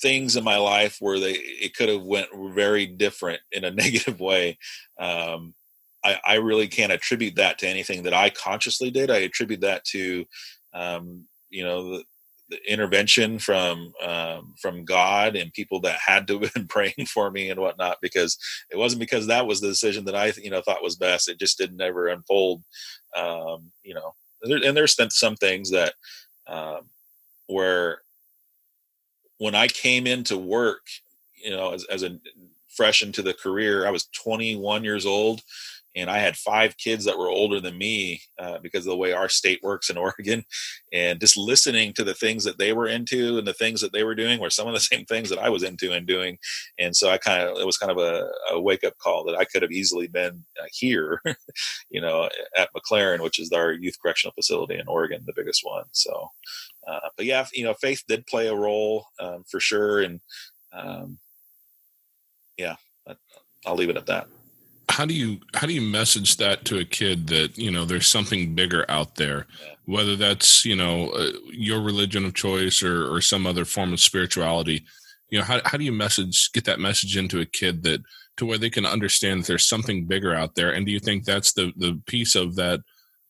S3: things in my life where they it could have went very different in a negative way. Um, I, I, really can't attribute that to anything that I consciously did. I attribute that to, um, you know, the, intervention from um, from God and people that had to have been praying for me and whatnot. Because it wasn't because that was the decision that I, you know, thought was best. It just didn't ever unfold. Um, you know, and there's some things that um, where when I came into work, you know, as, as a fresh into the career, I was 21 years old and I had five kids that were older than me uh, because of the way our state works in Oregon. And just listening to the things that they were into and the things that they were doing were some of the same things that I was into and doing. And so I kind of, it was kind of a, a wake up call that I could have easily been uh, here, you know, at MacLaren, which is our youth correctional facility in Oregon, the biggest one. So, uh, but yeah, you know, faith did play a role um, for sure. And um, yeah, I'll leave it at that.
S2: How do you how do you message that to a kid that you know there's something bigger out there? Whether that's you know uh, your religion of choice or or some other form of spirituality you know how, how do you message get that message into a kid that to where they can understand that there's something bigger out there? And do you think that's the the piece of that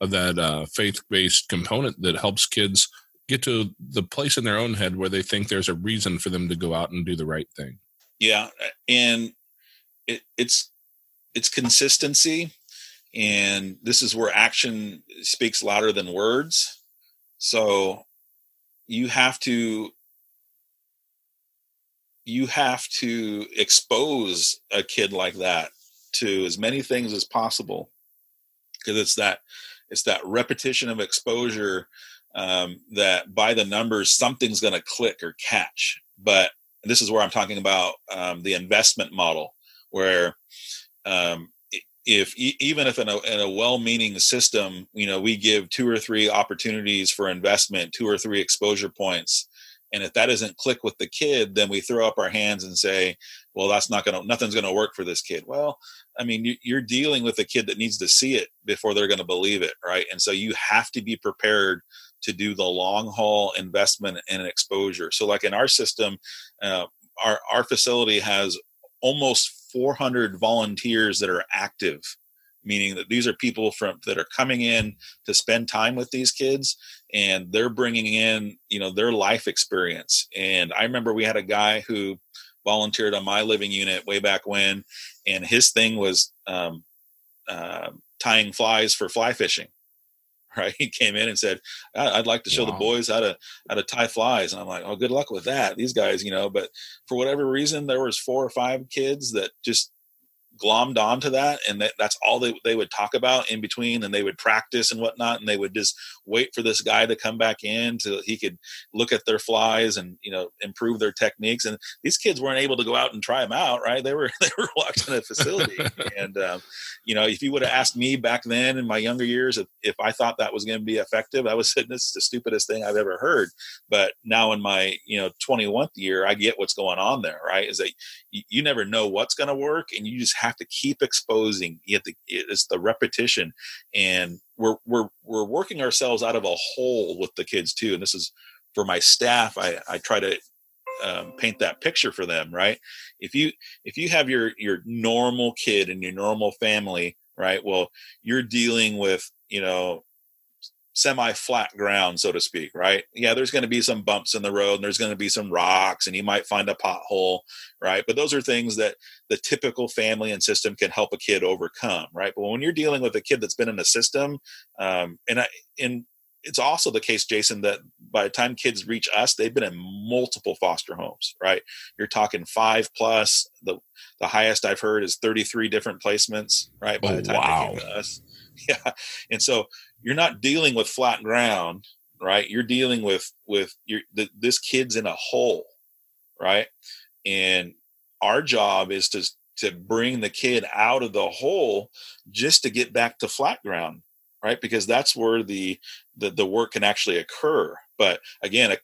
S2: of that uh, faith-based component that helps kids get to the place in their own head where they think there's a reason for them to go out and do the right thing?
S3: Yeah and it, it's it's consistency and this is where action speaks louder than words. So you have to you have to expose a kid like that to as many things as possible because it's that it's that repetition of exposure um, that by the numbers something's going to click or catch. But this is where i'm talking about um, the investment model where um, if even if in a, in a well-meaning system you know we give two or three opportunities for investment two or three exposure points and if that doesn't click with the kid then we throw up our hands and say well that's not gonna nothing's gonna work for this kid. Well i mean you're dealing with a kid that needs to see it before they're gonna believe it right? And so you have to be prepared to do the long haul investment and exposure. So like in our system uh, our our facility has almost 400 volunteers that are active meaning that these are people from that are coming in to spend time with these kids and they're bringing in you know their life experience. And i remember we had a guy who volunteered on my living unit way back when and his thing was um, uh, tying flies for fly fishing right? He came in and said i'd like to show wow. the boys how to how to tie flies. And i'm like oh good luck with that. These guys you know but for whatever reason there was four or five kids that just glommed onto that and that, that's all they, they would talk about in between and they would practice and whatnot and they would just wait for this guy to come back in so he could look at their flies and you know improve their techniques and these kids weren't able to go out and try them out right? They were they were locked in a facility and um, you know if you would have asked me back then in my younger years if, if i thought that was going to be effective i was saying this is the stupidest thing i've ever heard. But now in my you know 21th year i get what's going on there right? Is that you, you never know what's going to work and you just have have to keep exposing. You have to, it's the repetition, and we're we're we're working ourselves out of a hole with the kids too. And this is for my staff. I I try to um, paint that picture for them. Right? If you if you have your your normal kid and your normal family, right? Well, you're dealing with you know semi flat ground, so to speak, right? Yeah, there's going to be some bumps in the road and there's going to be some rocks and you might find a pothole, right? But those are things that the typical family and system can help a kid overcome, right? But when you're dealing with a kid that's been in a system, um, and I, and it's also the case, Jason, that by the time kids reach us, they've been in multiple foster homes, right? You're talking five plus. The the highest I've heard is 33 different placements, right? By
S2: oh,
S3: the time
S2: wow.
S3: they came to us. Yeah. And so you're not dealing with flat ground, right? You're dealing with with your the, this kid's in a hole, right? And our job is to to bring the kid out of the hole just to get back to flat ground, right? Because that's where the the, the work can actually occur. But again, a,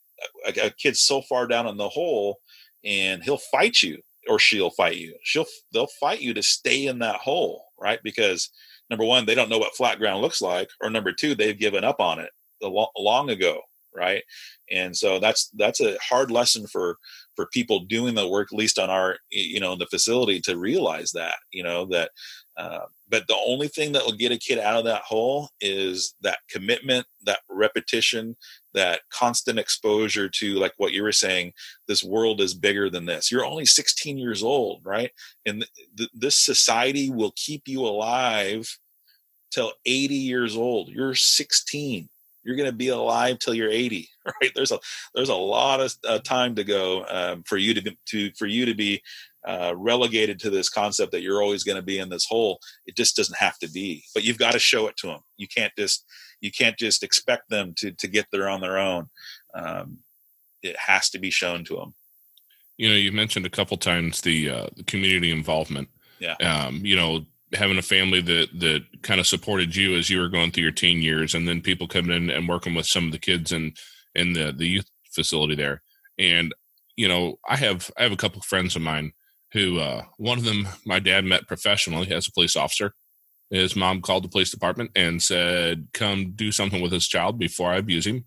S3: a, a kid's so far down in the hole, and he'll fight you or she'll fight you. She'll they'll fight you to stay in that hole, right? Because number one, they don't know what flat ground looks like, or number two, they've given up on it long ago, right? And so that's that's a hard lesson for for people doing the work, at least on our you know the facility, to realize that you know that. Uh, but the only thing that will get a kid out of that hole is that commitment, that repetition, that constant exposure to like what you were saying this world is bigger than this you're only 16 years old right and th- this society will keep you alive till 80 years old you're 16 you're going to be alive till you're 80 right there's a there's a lot of uh, time to go um, for you to to for you to be uh, relegated to this concept that you're always going to be in this hole it just doesn't have to be but you've got to show it to them you can't just you can't just expect them to to get there on their own. Um, it has to be shown to them.
S2: You know, you mentioned a couple times the uh, the community involvement.
S3: Yeah.
S2: Um, you know, having a family that that kind of supported you as you were going through your teen years, and then people coming in and working with some of the kids in in the the youth facility there. And you know, I have I have a couple of friends of mine who uh, one of them my dad met professionally as a police officer. His mom called the police department and said, "Come do something with his child before I abuse him."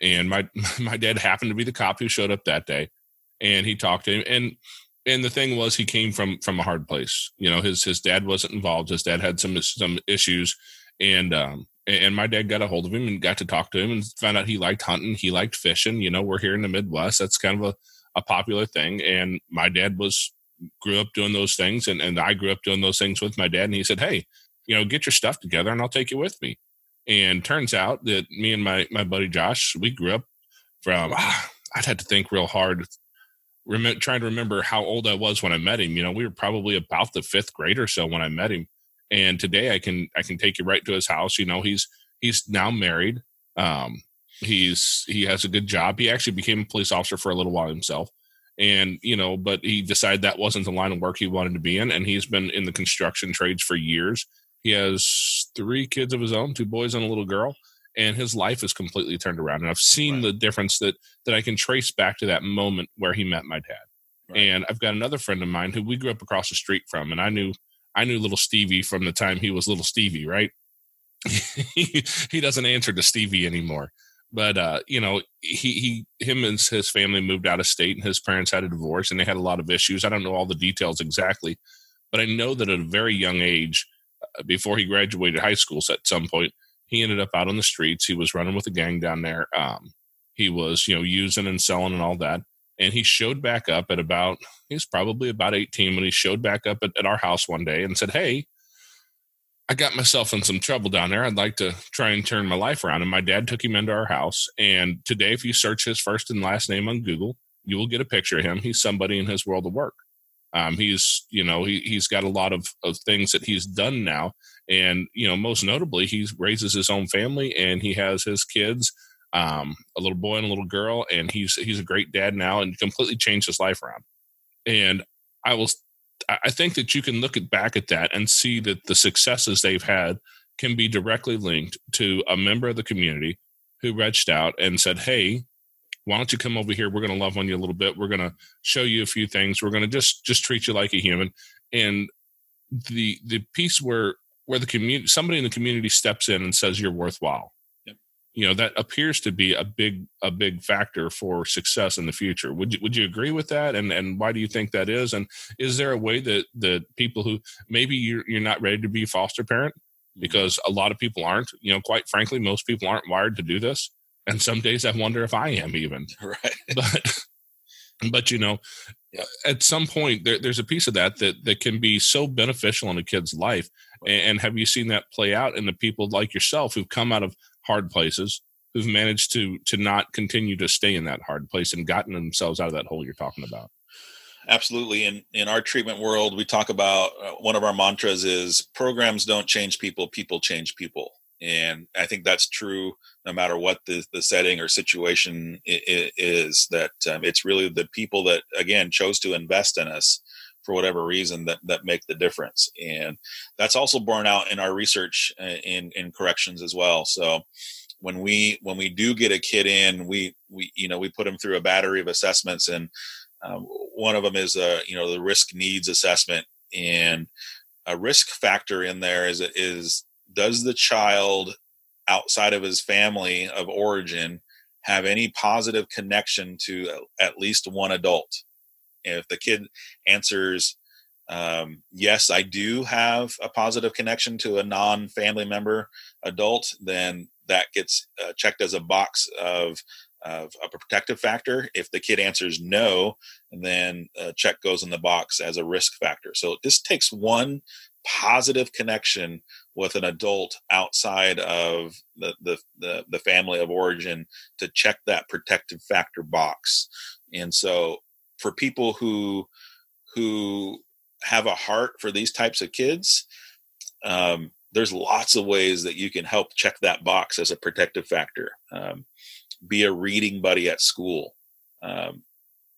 S2: And my my dad happened to be the cop who showed up that day, and he talked to him. and And the thing was, he came from from a hard place. You know, his his dad wasn't involved. His dad had some some issues, and um, and my dad got a hold of him and got to talk to him and found out he liked hunting, he liked fishing. You know, we're here in the Midwest. That's kind of a a popular thing. And my dad was grew up doing those things, and and I grew up doing those things with my dad. And he said, "Hey, you know, get your stuff together, and I'll take you with me." And turns out that me and my my buddy Josh, we grew up from. Ah, I'd had to think real hard, rem- trying to remember how old I was when I met him. You know, we were probably about the fifth grade or so when I met him. And today I can I can take you right to his house. You know, he's he's now married. Um, he's he has a good job. He actually became a police officer for a little while himself and you know but he decided that wasn't the line of work he wanted to be in and he's been in the construction trades for years he has three kids of his own two boys and a little girl and his life is completely turned around and i've seen right. the difference that that i can trace back to that moment where he met my dad right. and i've got another friend of mine who we grew up across the street from and i knew i knew little stevie from the time he was little stevie right he, doesn't answer to stevie anymore but uh, you know, he he him and his family moved out of state, and his parents had a divorce, and they had a lot of issues. I don't know all the details exactly, but I know that at a very young age, uh, before he graduated high school, at some point, he ended up out on the streets. He was running with a gang down there. Um, he was you know using and selling and all that. And he showed back up at about he's probably about 18 when he showed back up at, at our house one day and said, Hey, I got myself in some trouble down there. I'd like to try and turn my life around. And my dad took him into our house. And today, if you search his first and last name on Google, you will get a picture of him. He's somebody in his world of work. Um, he's, you know, he, he's got a lot of, of things that he's done now. And, you know, most notably, he raises his own family and he has his kids, um, a little boy and a little girl. And he's, he's a great dad now and completely changed his life around. And I will I think that you can look at back at that and see that the successes they've had can be directly linked to a member of the community who reached out and said, "Hey, why don't you come over here? We're going to love on you a little bit. We're going to show you a few things. We're going to just just treat you like a human." And the the piece where where the community somebody in the community steps in and says you're worthwhile. You know that appears to be a big a big factor for success in the future. Would you would you agree with that? And and why do you think that is? And is there a way that that people who maybe you're, you're not ready to be foster parent mm-hmm. because a lot of people aren't you know quite frankly most people aren't wired to do this. And some days i wonder if i am even.
S3: Right.
S2: But but you know at some point there, there's a piece of that that that can be so beneficial in a kid's life and, have you seen that play out in the people like yourself who've come out of hard places who've managed to to not continue to stay in that hard place and gotten themselves out of that hole you're talking about?
S3: Absolutely. In in our treatment world we talk about uh, one of our mantras is programs don't change people people change people. And i think that's true no matter what the, the setting or situation is that um, it's really the people that again chose to invest in us for whatever reason that that make the difference. And that's also borne out in our research uh, in in corrections as well. So when we when we do get a kid in we we you know we put them through a battery of assessments and um, one of them is a you know the risk needs assessment. And a risk factor in there is is does the child outside of his family of origin have any positive connection to at least one adult if the kid answers um, yes i do have a positive connection to a non-family member adult then that gets uh, checked as a box of, of, a protective factor. If the kid answers no then a check goes in the box as a risk factor. So this takes one positive connection with an adult outside of the, the, the, the family of origin to check that protective factor box. And so for people who who have a heart for these types of kids um, there's lots of ways that you can help check that box as a protective factor um, be a reading buddy at school um,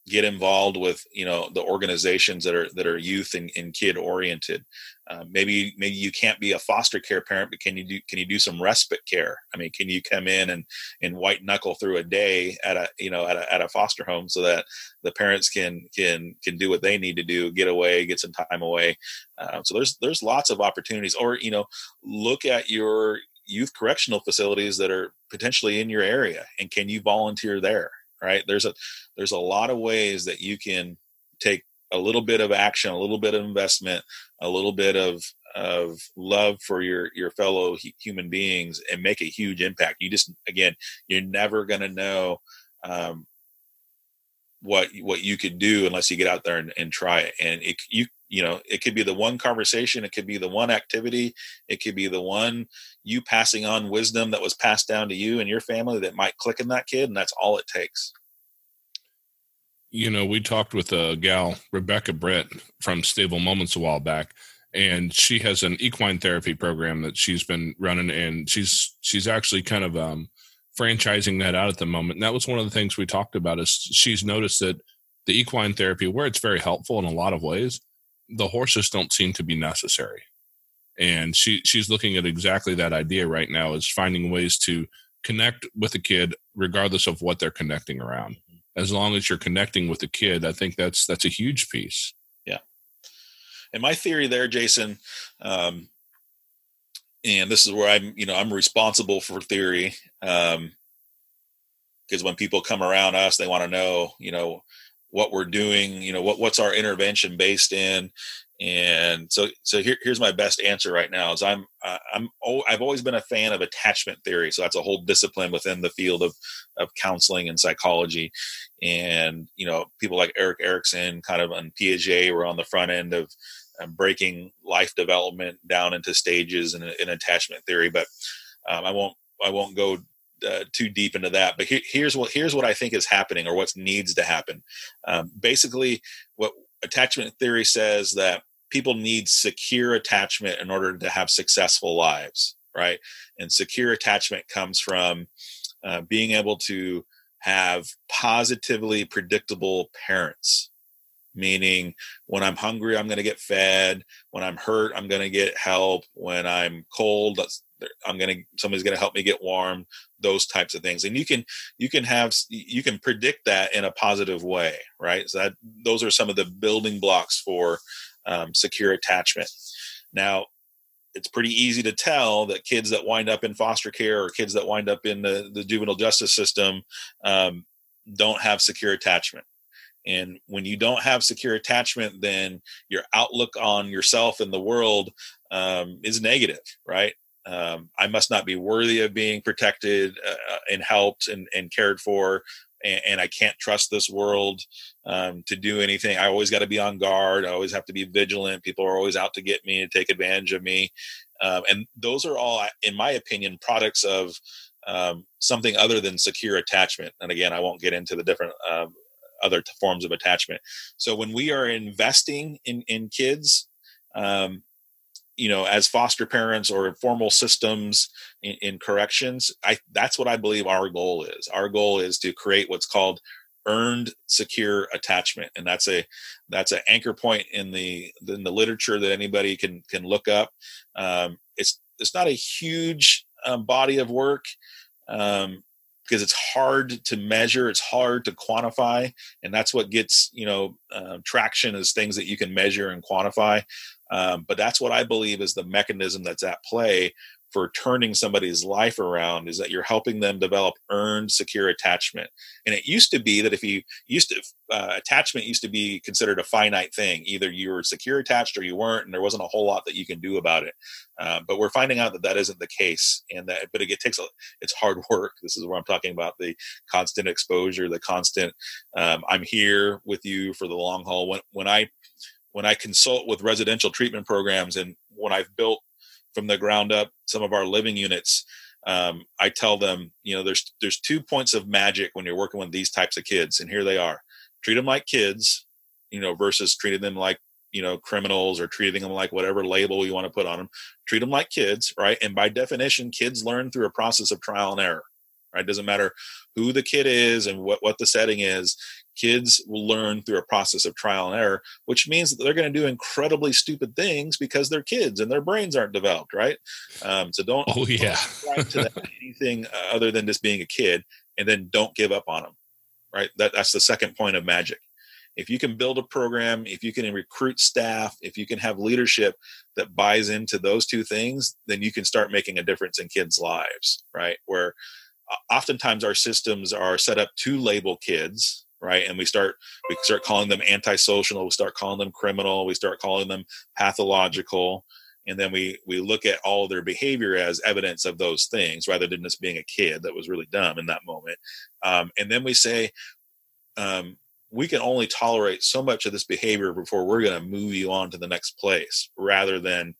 S3: get involved with you know the organizations that are that are youth and, and kid oriented. Uh, maybe maybe you can't be a foster care parent but can you do can you do some respite care? I mean can you come in and and white knuckle through a day at a you know at a, at a foster home so that the parents can can can do what they need to do get away get some time away? Uh, so there's there's lots of opportunities. Or you know look at your youth correctional facilities that are potentially in your area and can you volunteer there right? There's a there's a lot of ways that you can take a little bit of action a little bit of investment a little bit of of love for your your fellow human beings and make a huge impact. You just again you're never going to know um, what what you could do unless you get out there and, and try it. And it you you know it could be the one conversation it could be the one activity it could be the one you passing on wisdom that was passed down to you and your family that might click in that kid and that's all it takes.
S2: You know we talked with a gal rebecca brett from stable moments a while back and she has an equine therapy program that she's been running and she's she's actually kind of um franchising that out at the moment and that was one of the things we talked about is she's noticed that the equine therapy where it's very helpful in a lot of ways the horses don't seem to be necessary. And she she's looking at exactly that idea right now is finding ways to connect with a kid regardless of what they're connecting around. As long as you're connecting with the kid, I think that's that's a huge piece.
S3: Yeah. And my theory there, Jason, um, and this is where I'm, you know, I'm responsible for theory. Um, because when people come around us, they want to know, you know, what we're doing you know what what's our intervention based in. And so so here, here's my best answer right now is i'm i'm i've always been a fan of attachment theory. So that's a whole discipline within the field of of counseling and psychology. And you know people like erik erikson kind of on piaget were on the front end of um, breaking life development down into stages in, in attachment theory. But um, i won't i won't go uh, too deep into that, but he, here's what here's what I think is happening, or what needs to happen. Um, basically, what attachment theory says that people need secure attachment in order to have successful lives, right? And secure attachment comes from uh, being able to have positively predictable parents meaning when i'm hungry i'm going to get fed when i'm hurt i'm going to get help when i'm cold i'm to somebody's to help me get warm those types of things. And you can you can have you can predict that in a positive way right? So that those are some of the building blocks for um, secure attachment. Now it's pretty easy to tell that kids that wind up in foster care or kids that wind up in the, the juvenile justice system um, don't have secure attachment. And when you don't have secure attachment, then your outlook on yourself and the world um, is negative, right? Um, I must not be worthy of being protected uh, uh and helped and, and cared for. And, and, I can't trust this world um, to do anything. I always got to be on guard. I always have to be vigilant. People are always out to get me and take advantage of me. Um, and those are all, in my opinion, products of um, something other than secure attachment. And again, I won't get into the different um, other forms of attachment. So when we are investing in in kids, um, you know, as foster parents or formal systems in, in corrections, I that's what I believe our goal is. Our goal is to create what's called earned secure attachment and that's a that's an anchor point in the in the literature that anybody can can look up um, it's it's not a huge um, body of work um, because it's hard to measure it's hard to quantify and that's what gets you know uh, traction is things that you can measure and quantify um, but that's what i believe is the mechanism that's at play for turning somebody's life around is that you're helping them develop earned secure attachment. And it used to be that if you used to uh, attachment used to be considered a finite thing. Either you were secure attached or you weren't and there wasn't a whole lot that you can do about it. Uh, but we're finding out that that isn't the case and that but it, it, takes a it's hard work. This is where i'm talking about the constant exposure the constant um, i'm here with you for the long haul. When, when i when i consult with residential treatment programs and when i've built from the ground up some of our living units um, i tell them you know there's there's two points of magic when you're working with these types of kids and here they are. Treat them like kids you know versus treating them like you know criminals or treating them like whatever label you want to put on them treat them like kids right? And by definition kids learn through a process of trial and error right? It doesn't matter who the kid is and what what the setting is. Kids will learn through a process of trial and error which means that they're going to do incredibly stupid things because they're kids and their brains aren't developed right? Um, so don't
S2: oh yeah.
S3: don't to anything other than just being a kid and then don't give up on them right? That, that's the second point of magic. If you can build a program, if you can recruit staff, if you can have leadership that buys into those two things, then you can start making a difference in kids' lives, right? Where oftentimes our systems are set up to label kids, right? And we start we start calling them antisocial, we start calling them criminal, we start calling them pathological, and then we we look at all their behavior as evidence of those things rather than just being a kid that was really dumb in that moment. Um, and then we say, um, we can only tolerate so much of this behavior before we're going to move you on to the next place rather than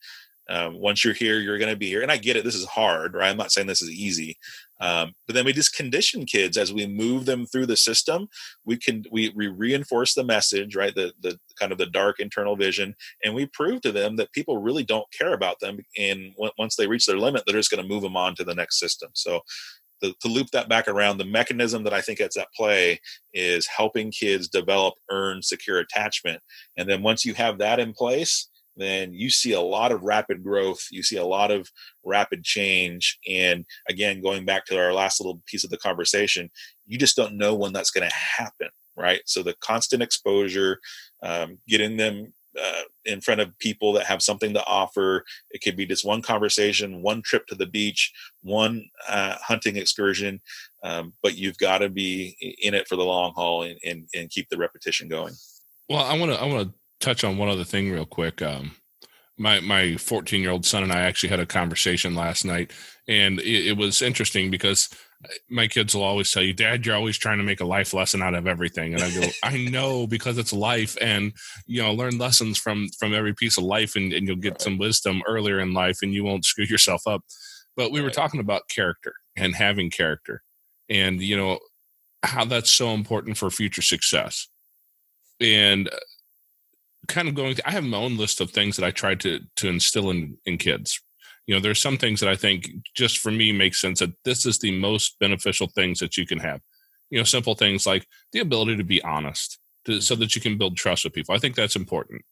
S3: um, once you're here you're going to be here and i get it this is hard right i'm not saying this is easy um, but then we just condition kids as we move them through the system. We can we, we reinforce the message right? The the kind of the dark internal vision. And we prove to them that people really don't care about them. And once they reach their limit they're just going to move them on to the next system. So the, to loop that back around, the mechanism that I think it's at play is helping kids develop, earn, secure attachment. And then once you have that in place, then you see a lot of rapid growth. You see a lot of rapid change. And again, going back to our last little piece of the conversation, you just don't know when that's going to happen, right? So the constant exposure, um, getting them uh, in front of people that have something to offer. It could be just one conversation, one trip to the beach, one uh, hunting excursion, um, but you've got to be in it for the long haul and, and, and keep the repetition going.
S2: Well, I want to I want to touch on one other thing real quick. Um, my my 14 year old son and I actually had a conversation last night, and it, it was interesting because my kids will always tell you, Dad, you're always trying to make a life lesson out of everything. And I go, I know because it's life and you know, learn lessons from from every piece of life and, and you'll get right. some wisdom earlier in life and you won't screw yourself up. But we right. were talking about character and having character and you know how that's so important for future success. And uh, kind of going I have my own list of things that I try to to instill in in kids. You know there's some things that i think just for me make sense that this is the most beneficial things that you can have. You know simple things like the ability to be honest to, so that you can build trust with people. I think that's important.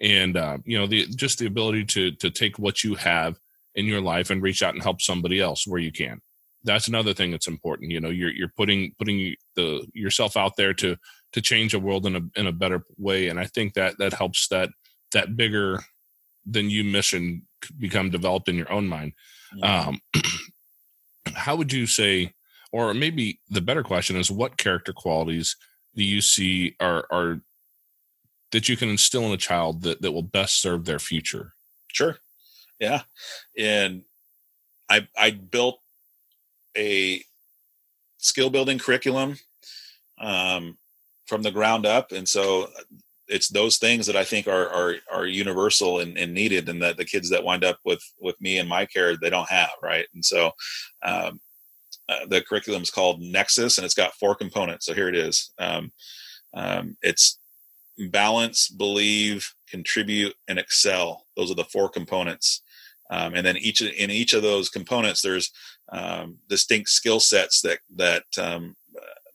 S2: And uh, you know the just the ability to to take what you have in your life and reach out and help somebody else where you can. That's another thing that's important. You know you're you're putting putting the yourself out there to to change the world in a in a better way and i think that that helps that that bigger than you mission become developed in your own mind. Um, how would you say, or maybe the better question is, what character qualities do you see are are that you can instill in a child that that will best serve their future?
S3: Sure, yeah, and I I built a skill building curriculum um, from the ground up, and so it's those things that I think are are are universal and, and, needed, and that the kids that wind up with with me in my care they don't have right. And so, um, uh, the curriculum is called Nexus, and it's got four components. So here it is. Um, um, it's balance, believe, contribute, and excel. Those are the four components. Um, and then each in each of those components, there's um, distinct skill sets that that um,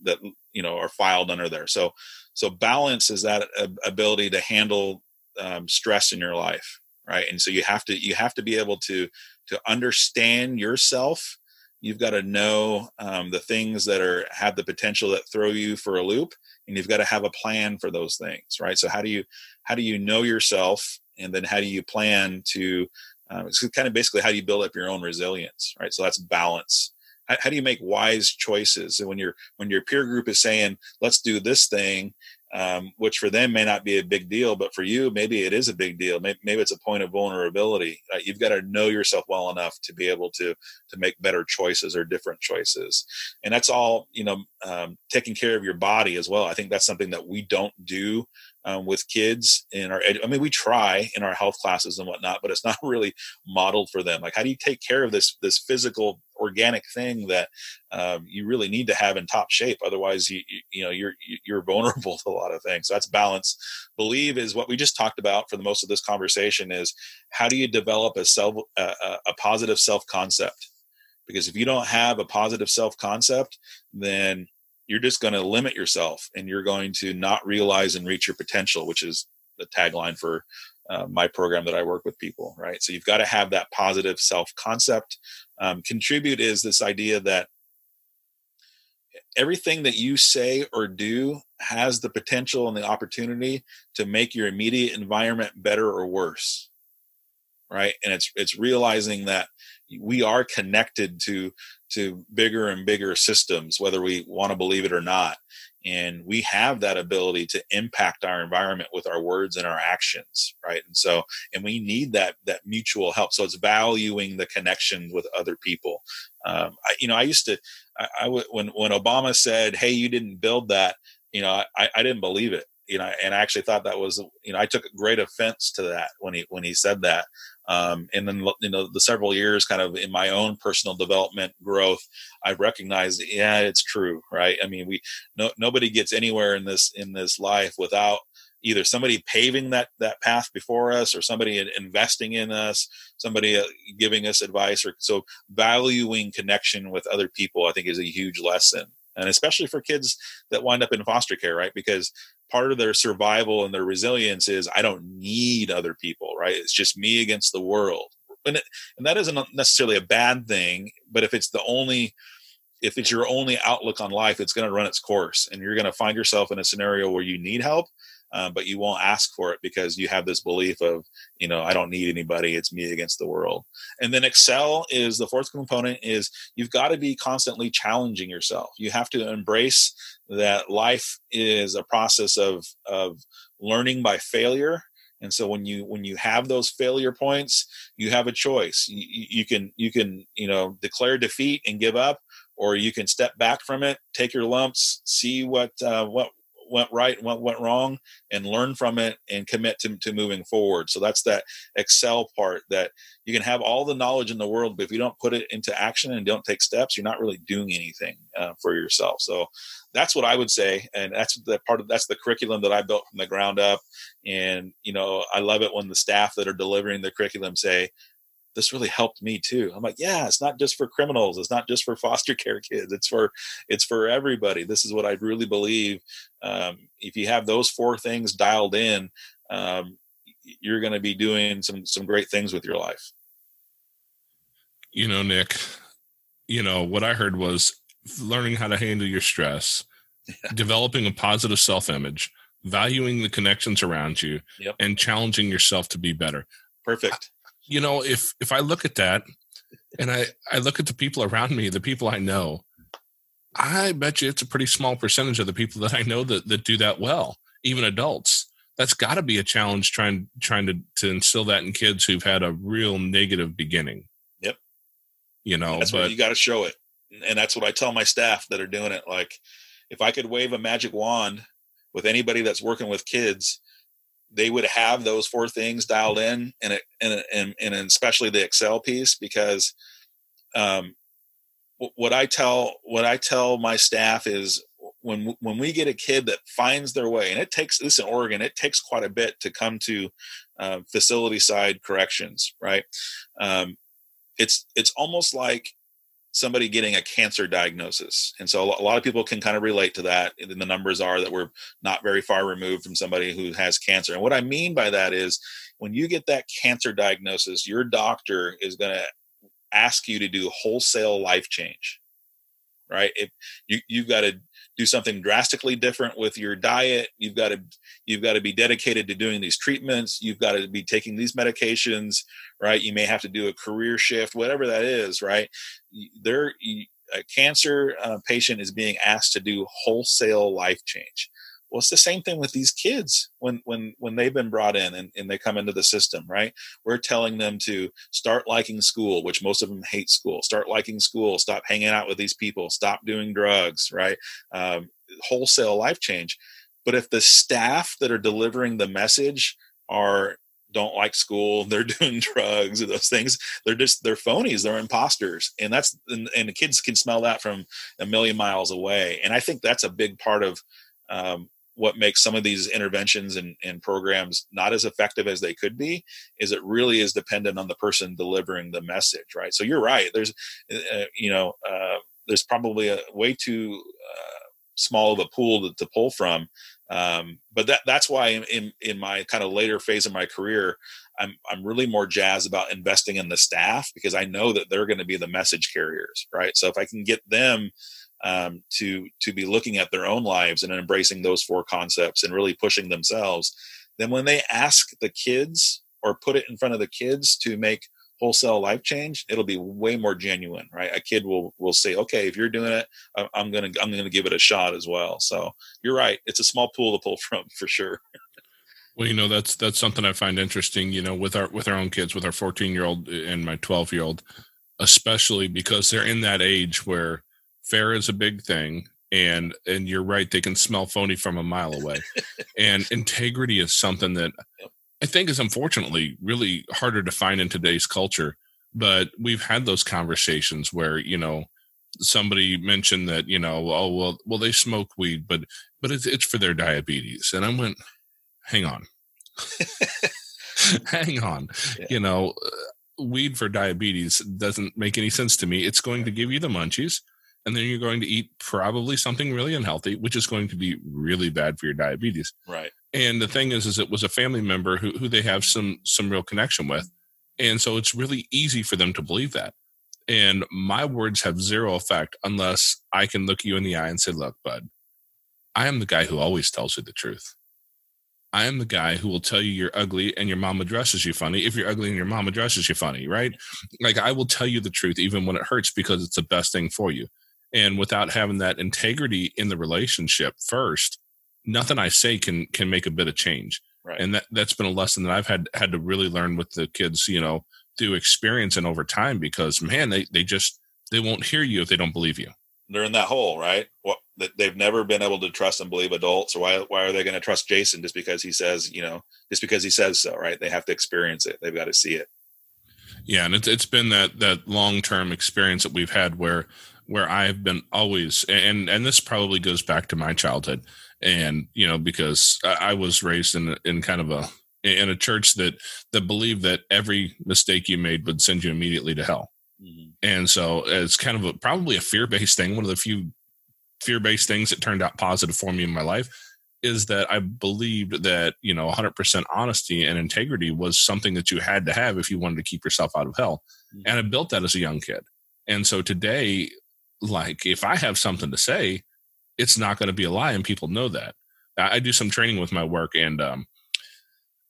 S3: that you know are filed under there. So so balance is that ability to handle um, stress in your life, right? And so you have to you have to be able to to understand yourself. You've got to know um, the things that are have the potential that throw you for a loop, and you've got to have a plan for those things, right? So how do you how do you know yourself, and then how do you plan to um, it's kind of basically how do you build up your own resilience, right? So that's balance how, how do you make wise choices? And when your when your peer group is saying, "Let's do this thing," um, which for them may not be a big deal, but for you, maybe it is a big deal. Maybe, maybe it's a point of vulnerability. Uh, you've got to know yourself well enough to be able to to make better choices or different choices, and that's all. You know, um, taking care of your body as well. I think that's something that we don't do um, with kids in our i mean we try in our health classes and whatnot but it's not really modeled for them like how do you take care of this this physical organic thing that um, you really need to have in top shape otherwise you, you, you know you're you're vulnerable to a lot of things so that's balance. Believe is what we just talked about for the most of this conversation is how do you develop a self a positive self concept because if you don't have a positive self concept then you're just going to limit yourself and you're going to not realize and reach your potential which is the tagline for uh, my program that i work with people right? So you've got to have that positive self concept um, contribute is this idea that everything that you say or do has the potential and the opportunity to make your immediate environment better or worse right? And it's it's realizing that we are connected to to bigger and bigger systems whether we want to believe it or not. And we have that ability to impact our environment with our words and our actions right? And so and we need that that mutual help. So it's valuing the connection with other people. Um, I, you know i used to I, I when when obama said hey you didn't build that you know i i didn't believe it you know and i actually thought that was you know i took great offense to that when he when he said that um, and then you know the several years kind of in my own personal development growth i've recognized yeah it's true right? I mean we no, nobody gets anywhere in this in this life without either somebody paving that that path before us or somebody investing in us somebody uh, giving us advice or so valuing connection with other people i think is a huge lesson. And especially for kids that wind up in foster care right? Because part of their survival and their resilience is I don't need other people, right? It's just me against the world. And, it, and that isn't necessarily a bad thing, but if it's the only if it's your only outlook on life, it's going to run its course and you're going to find yourself in a scenario where you need help uh, but you won't ask for it because you have this belief of you know i don't need anybody. It's me against the world. And then excel is the fourth component is you've got to be constantly challenging yourself. You have to embrace that life is a process of of learning by failure. And so when you when you have those failure points you have a choice. You, you can you can you know declare defeat and give up or you can step back from it take your lumps see what uh, what went right and what went wrong and learn from it and commit to, to moving forward. So that's that excel part that you can have all the knowledge in the world but if you don't put it into action and don't take steps you're not really doing anything uh, for yourself. So that's what i would say and that's the part of that's the curriculum that i built from the ground up. And you know i love it when the staff that are delivering the curriculum say this really helped me too. I'm like, yeah, it's not just for criminals. It's not just for foster care kids. It's for, it's for everybody. This is what I really believe. Um, if you have those four things dialed in, um, you're going to be doing some, some great things with your life.
S2: You know, Nick, you know, what I heard was learning how to handle your stress, yeah. developing a positive self image, valuing the connections around you, yep. and challenging yourself to be better.
S3: Perfect
S2: you know, if if I look at that and I I look at the people around me, the people I know, I bet you it's a pretty small percentage of the people that I know that that do that well, even adults. That's got to be a challenge trying trying to to instill that in kids who've had a real negative beginning.
S3: Yep.
S2: You know,
S3: that's but, what you got to show it, and that's what I tell my staff that are doing it. Like, if I could wave a magic wand with anybody that's working with kids, they would have those four things dialed in and and, and, and especially the excel piece because um, what i tell what i tell my staff is when when we get a kid that finds their way and it takes this in oregon it takes quite a bit to come to uh, facility side corrections right? Um, it's it's almost like somebody getting a cancer diagnosis. And so a lot of people can kind of relate to that. And the numbers are that we're not very far removed from somebody who has cancer. And what I mean by that is when you get that cancer diagnosis, your doctor is going to ask you to do wholesale life change. Right? If you you've got to do something drastically different with your diet. You've got to you've got to be dedicated to doing these treatments. You've got to be taking these medications right? You may have to do a career shift whatever that is right? There a cancer uh, patient is being asked to do wholesale life change well it's the same thing with these kids when when when they've been brought in and, and they come into the system right? We're telling them to start liking school which most of them hate school. Start liking school. Stop hanging out with these people. Stop doing drugs right? Um, wholesale life change. But if the staff that are delivering the message are don't like school they're doing drugs or those things they're just they're phonies they're imposters. And that's and, and the kids can smell that from a million miles away. And i think that's a big part of um, what makes some of these interventions and, and, programs not as effective as they could be is it really is dependent on the person delivering the message right? So you're right. There's uh, you know uh, there's probably a way too uh, small of a pool to, to pull from. Um, but that that's why in, in, in my kind of later phase of my career I'm I'm really more jazzed about investing in the staff because I know that they're going to be the message carriers right? So if I can get them um, to to be looking at their own lives and embracing those four concepts and really pushing themselves then when they ask the kids or put it in front of the kids to make wholesale life change it'll be way more genuine right? A kid will will say okay if you're doing it i'm gonna i'm gonna give it a shot as well. So you're right. It's a small pool to pull from for sure.
S2: Well you know that's that's something i find interesting you know with our with our own kids with our 14 year old and my 12 year old especially because they're in that age where fair is a big thing and and you're right they can smell phony from a mile away. And integrity is something that i think is unfortunately really harder to find in today's culture but we've had those conversations where you know somebody mentioned that you know oh well well they smoke weed but but it's, it's for their diabetes. And i went hang on. Hang on. Yeah. you know uh, weed for diabetes doesn't make any sense to me. It's going to give you the munchies and then you're going to eat probably something really unhealthy, which is going to be really bad for your diabetes.
S3: Right.
S2: And the thing is, is it was a family member who who they have some some real connection with, and so it's really easy for them to believe that. And my words have zero effect unless I can look you in the eye and say, "Look, bud, I am the guy who always tells you the truth." I am the guy who will tell you you're ugly and your mom addresses you funny if you're ugly and your mom addresses you funny, right? Like I will tell you the truth even when it hurts because it's the best thing for you and without having that integrity in the relationship first nothing i say can can make a bit of change. Right. and that that's been a lesson that i've had had to really learn with the kids you know through experience and over time because man they they just they won't hear you if they don't believe you.
S3: They're in that hole right? What they've never been able to trust and believe adults. Why why are they going to trust jason just because he says you know just because he says so right? They have to experience it. They've got to see it.
S2: Yeah and it's it's been that that long term experience that we've had where where I've been always, and and this probably goes back to my childhood, and you know because I was raised in in kind of a in a church that that believed that every mistake you made would send you immediately to hell, mm-hmm. and so it's kind of a, probably a fear based thing. One of the few fear based things that turned out positive for me in my life is that I believed that you know 100% honesty and integrity was something that you had to have if you wanted to keep yourself out of hell, mm-hmm. and I built that as a young kid. And so today, like if I have something to say, it's not going to be a lie, and people know that. I, I do some training with my work, and um,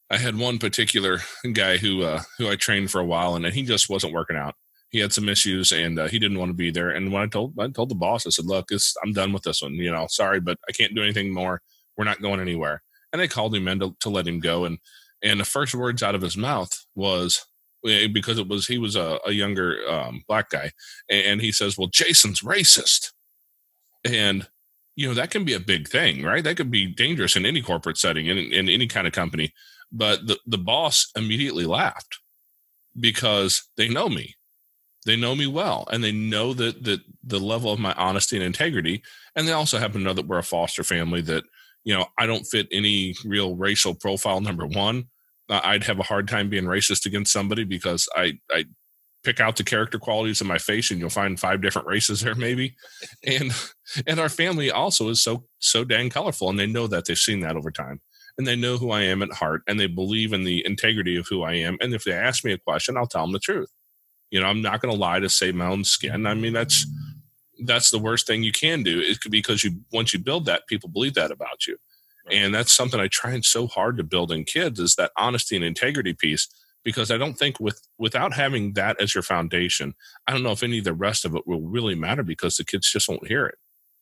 S2: I had one particular guy who uh, who I trained for a while, and he just wasn't working out. He had some issues, and uh, he didn't want to be there. And when I told I told the boss, I said, "Look, I'm done with this one. You know, sorry, but I can't do anything more. We're not going anywhere." And they called him in to, to let him go, and and the first words out of his mouth was, because it was he was a, a younger um, black guy, and he says, "Well, Jason's racist," and you know that can be a big thing, right? That could be dangerous in any corporate setting, in, in any kind of company. But the the boss immediately laughed because they know me, they know me well, and they know that that the level of my honesty and integrity, and they also happen to know that we're a foster family that you know I don't fit any real racial profile. Number one I'd have a hard time being racist against somebody because I I pick out the character qualities in my face and you'll find five different races there maybe. And and our family also is so so dang colorful and they know that they've seen that over time. And they know who I am at heart and they believe in the integrity of who I am. And if they ask me a question I'll tell them the truth. You know I'm not going to lie to save my own skin. I mean that's that's the worst thing you can do. It could because you once you build that people believe that about you and that's something i try so hard to build in kids is that honesty and integrity piece because i don't think with without having that as your foundation i don't know if any of the rest of it will really matter because the kids just won't hear it.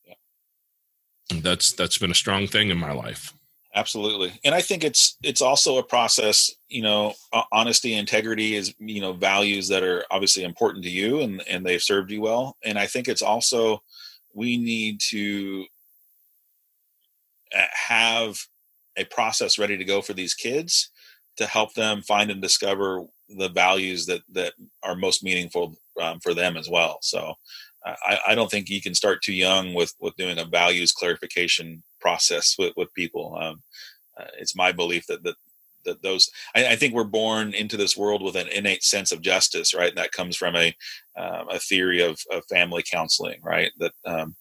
S2: Yeah. that's that's been a strong thing in my life.
S3: Absolutely. And i think it's it's also a process you know honesty integrity is you know values that are obviously important to you and and they've served you well. And i think it's also we need to have a process ready to go for these kids to help them find and discover the values that that are most meaningful um, for them as well. So I, I, don't think you can start too young with with doing a values clarification process with, with people. Um, uh, it's my belief that, that that those I, I, think we're born into this world with an innate sense of justice right and that comes from a um, a theory of, of family counseling right that um,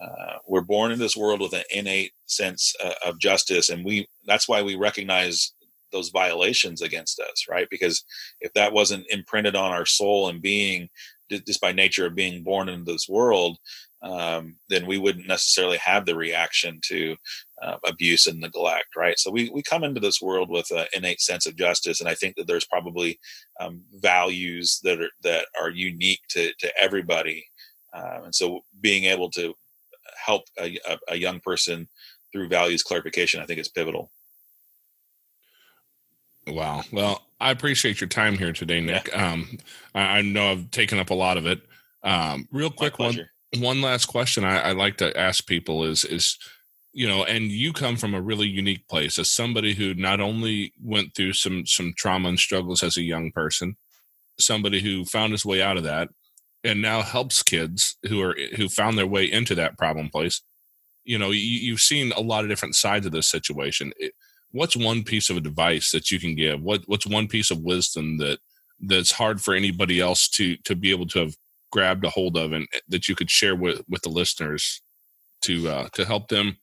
S3: uh, we're born in this world with an innate sense uh, of justice and we that's why we recognize those violations against us right because if that wasn't imprinted on our soul and being just by nature of being born into this world um, then we wouldn't necessarily have the reaction to uh, abuse and neglect, right? So we, we come into this world with an innate sense of justice, and I think that there's probably um, values that are that are unique to to everybody, uh, and so being able to help a, a, young person through values clarification, I think is pivotal.
S2: Wow. Well, I appreciate your time here today, Nick. Yeah. Um, I, I, know I've taken up a lot of it. Um, real quick one one last question I, I like to ask people is is you know and you come from a really unique place as somebody who not only went through some some trauma and struggles as a young person somebody who found his way out of that and now helps kids who are who found their way into that problem place. You know you, have seen a lot of different sides of this situation. It, what's one piece of advice that you can give? What what's one piece of wisdom that that's hard for anybody else to to be able to have grabbed a hold of and eh, that you could share with with the listeners to uh, to help them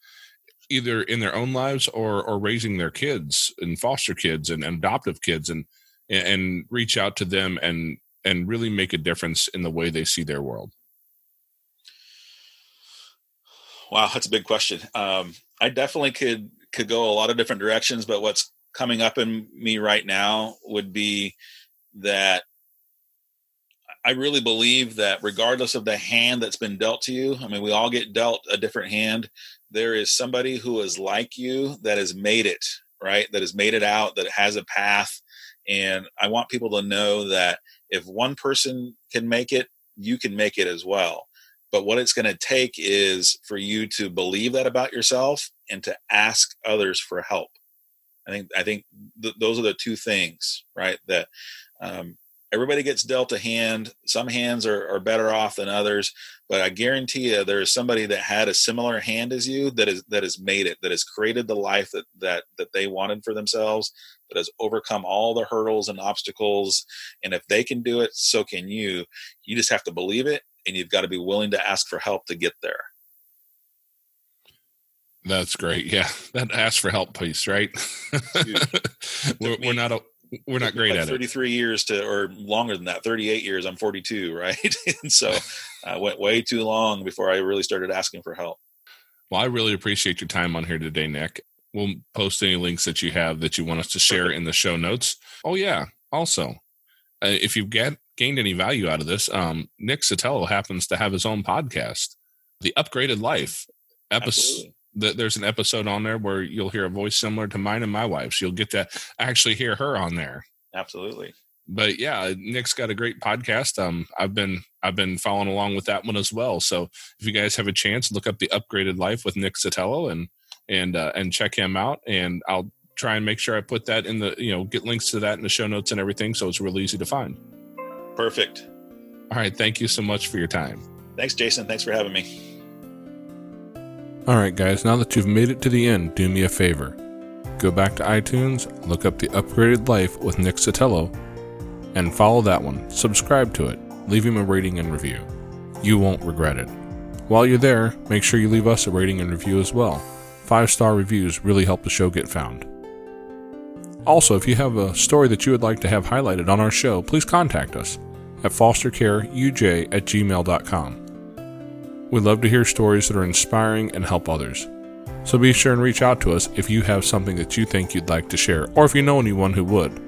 S2: either in their own lives or or raising their kids and foster kids and, and adoptive kids and and reach out to them and and really make a difference in the way they see their world.
S3: Wow that's a big question. Um, i definitely could could go a lot of different directions but what's coming up in me right now would be that I really believe that regardless of the hand that's been dealt to you, I mean, we all get dealt a different hand. There is somebody who is like you that has made it, right? That has made it out, that has a path. And I want people to know that if one person can make it, you can make it as well. But what it's going to take is for you to believe that about yourself and to ask others for help. I think I think th- those are the two things, right? That um, everybody gets dealt a hand. Some hands are, are better off than others, but I guarantee you there is somebody that had a similar hand as you that is that has made it, that has created the life that that that they wanted for themselves, that has overcome all the hurdles and obstacles. And if they can do it, so can you. You just have to believe it and you've got to be willing to ask for help to get there.
S2: That's great. Yeah, that ask for help piece, right? we're, we're, not a we're not great
S3: like
S2: at
S3: 33 it. years to or longer than that 38 years. I'm 42 right? And so i went way too long before i really started asking for help.
S2: Well i really appreciate your time on here today nick. We'll post any links that you have that you want us to share in the show notes. Oh yeah. Also uh, if you've get, gained any value out of this um, nick sotelo happens to have his own podcast the upgraded life episode that there's an episode on there where you'll hear a voice similar to mine and my wife's. You'll get to actually hear her on there.
S3: Absolutely.
S2: But yeah, Nick's got a great podcast. Um, I've been I've been following along with that one as well. So if you guys have a chance, look up the Upgraded Life with Nick Sotelo and and uh, and check him out. And I'll try and make sure I put that in the you know get links to that in the show notes and everything, so it's really easy to find.
S3: Perfect.
S2: All right. Thank you so much for your time.
S3: Thanks, Jason. Thanks for having me.
S2: Alright, guys, now that you've made it to the end, do me a favor. Go back to iTunes, look up The Upgraded Life with Nick Sotelo, and follow that one. Subscribe to it. Leave him a rating and review. You won't regret it. While you're there, make sure you leave us a rating and review as well. Five star reviews really help the show get found. Also, if you have a story that you would like to have highlighted on our show, please contact us at fostercareuj at gmail.com. We love to hear stories that are inspiring and help others. So be sure and reach out to us if you have something that you think you'd like to share, or if you know anyone who would.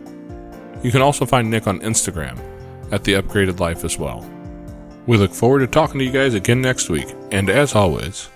S2: You can also find Nick on Instagram at The Upgraded Life as well. We look forward to talking to you guys again next week, and as always,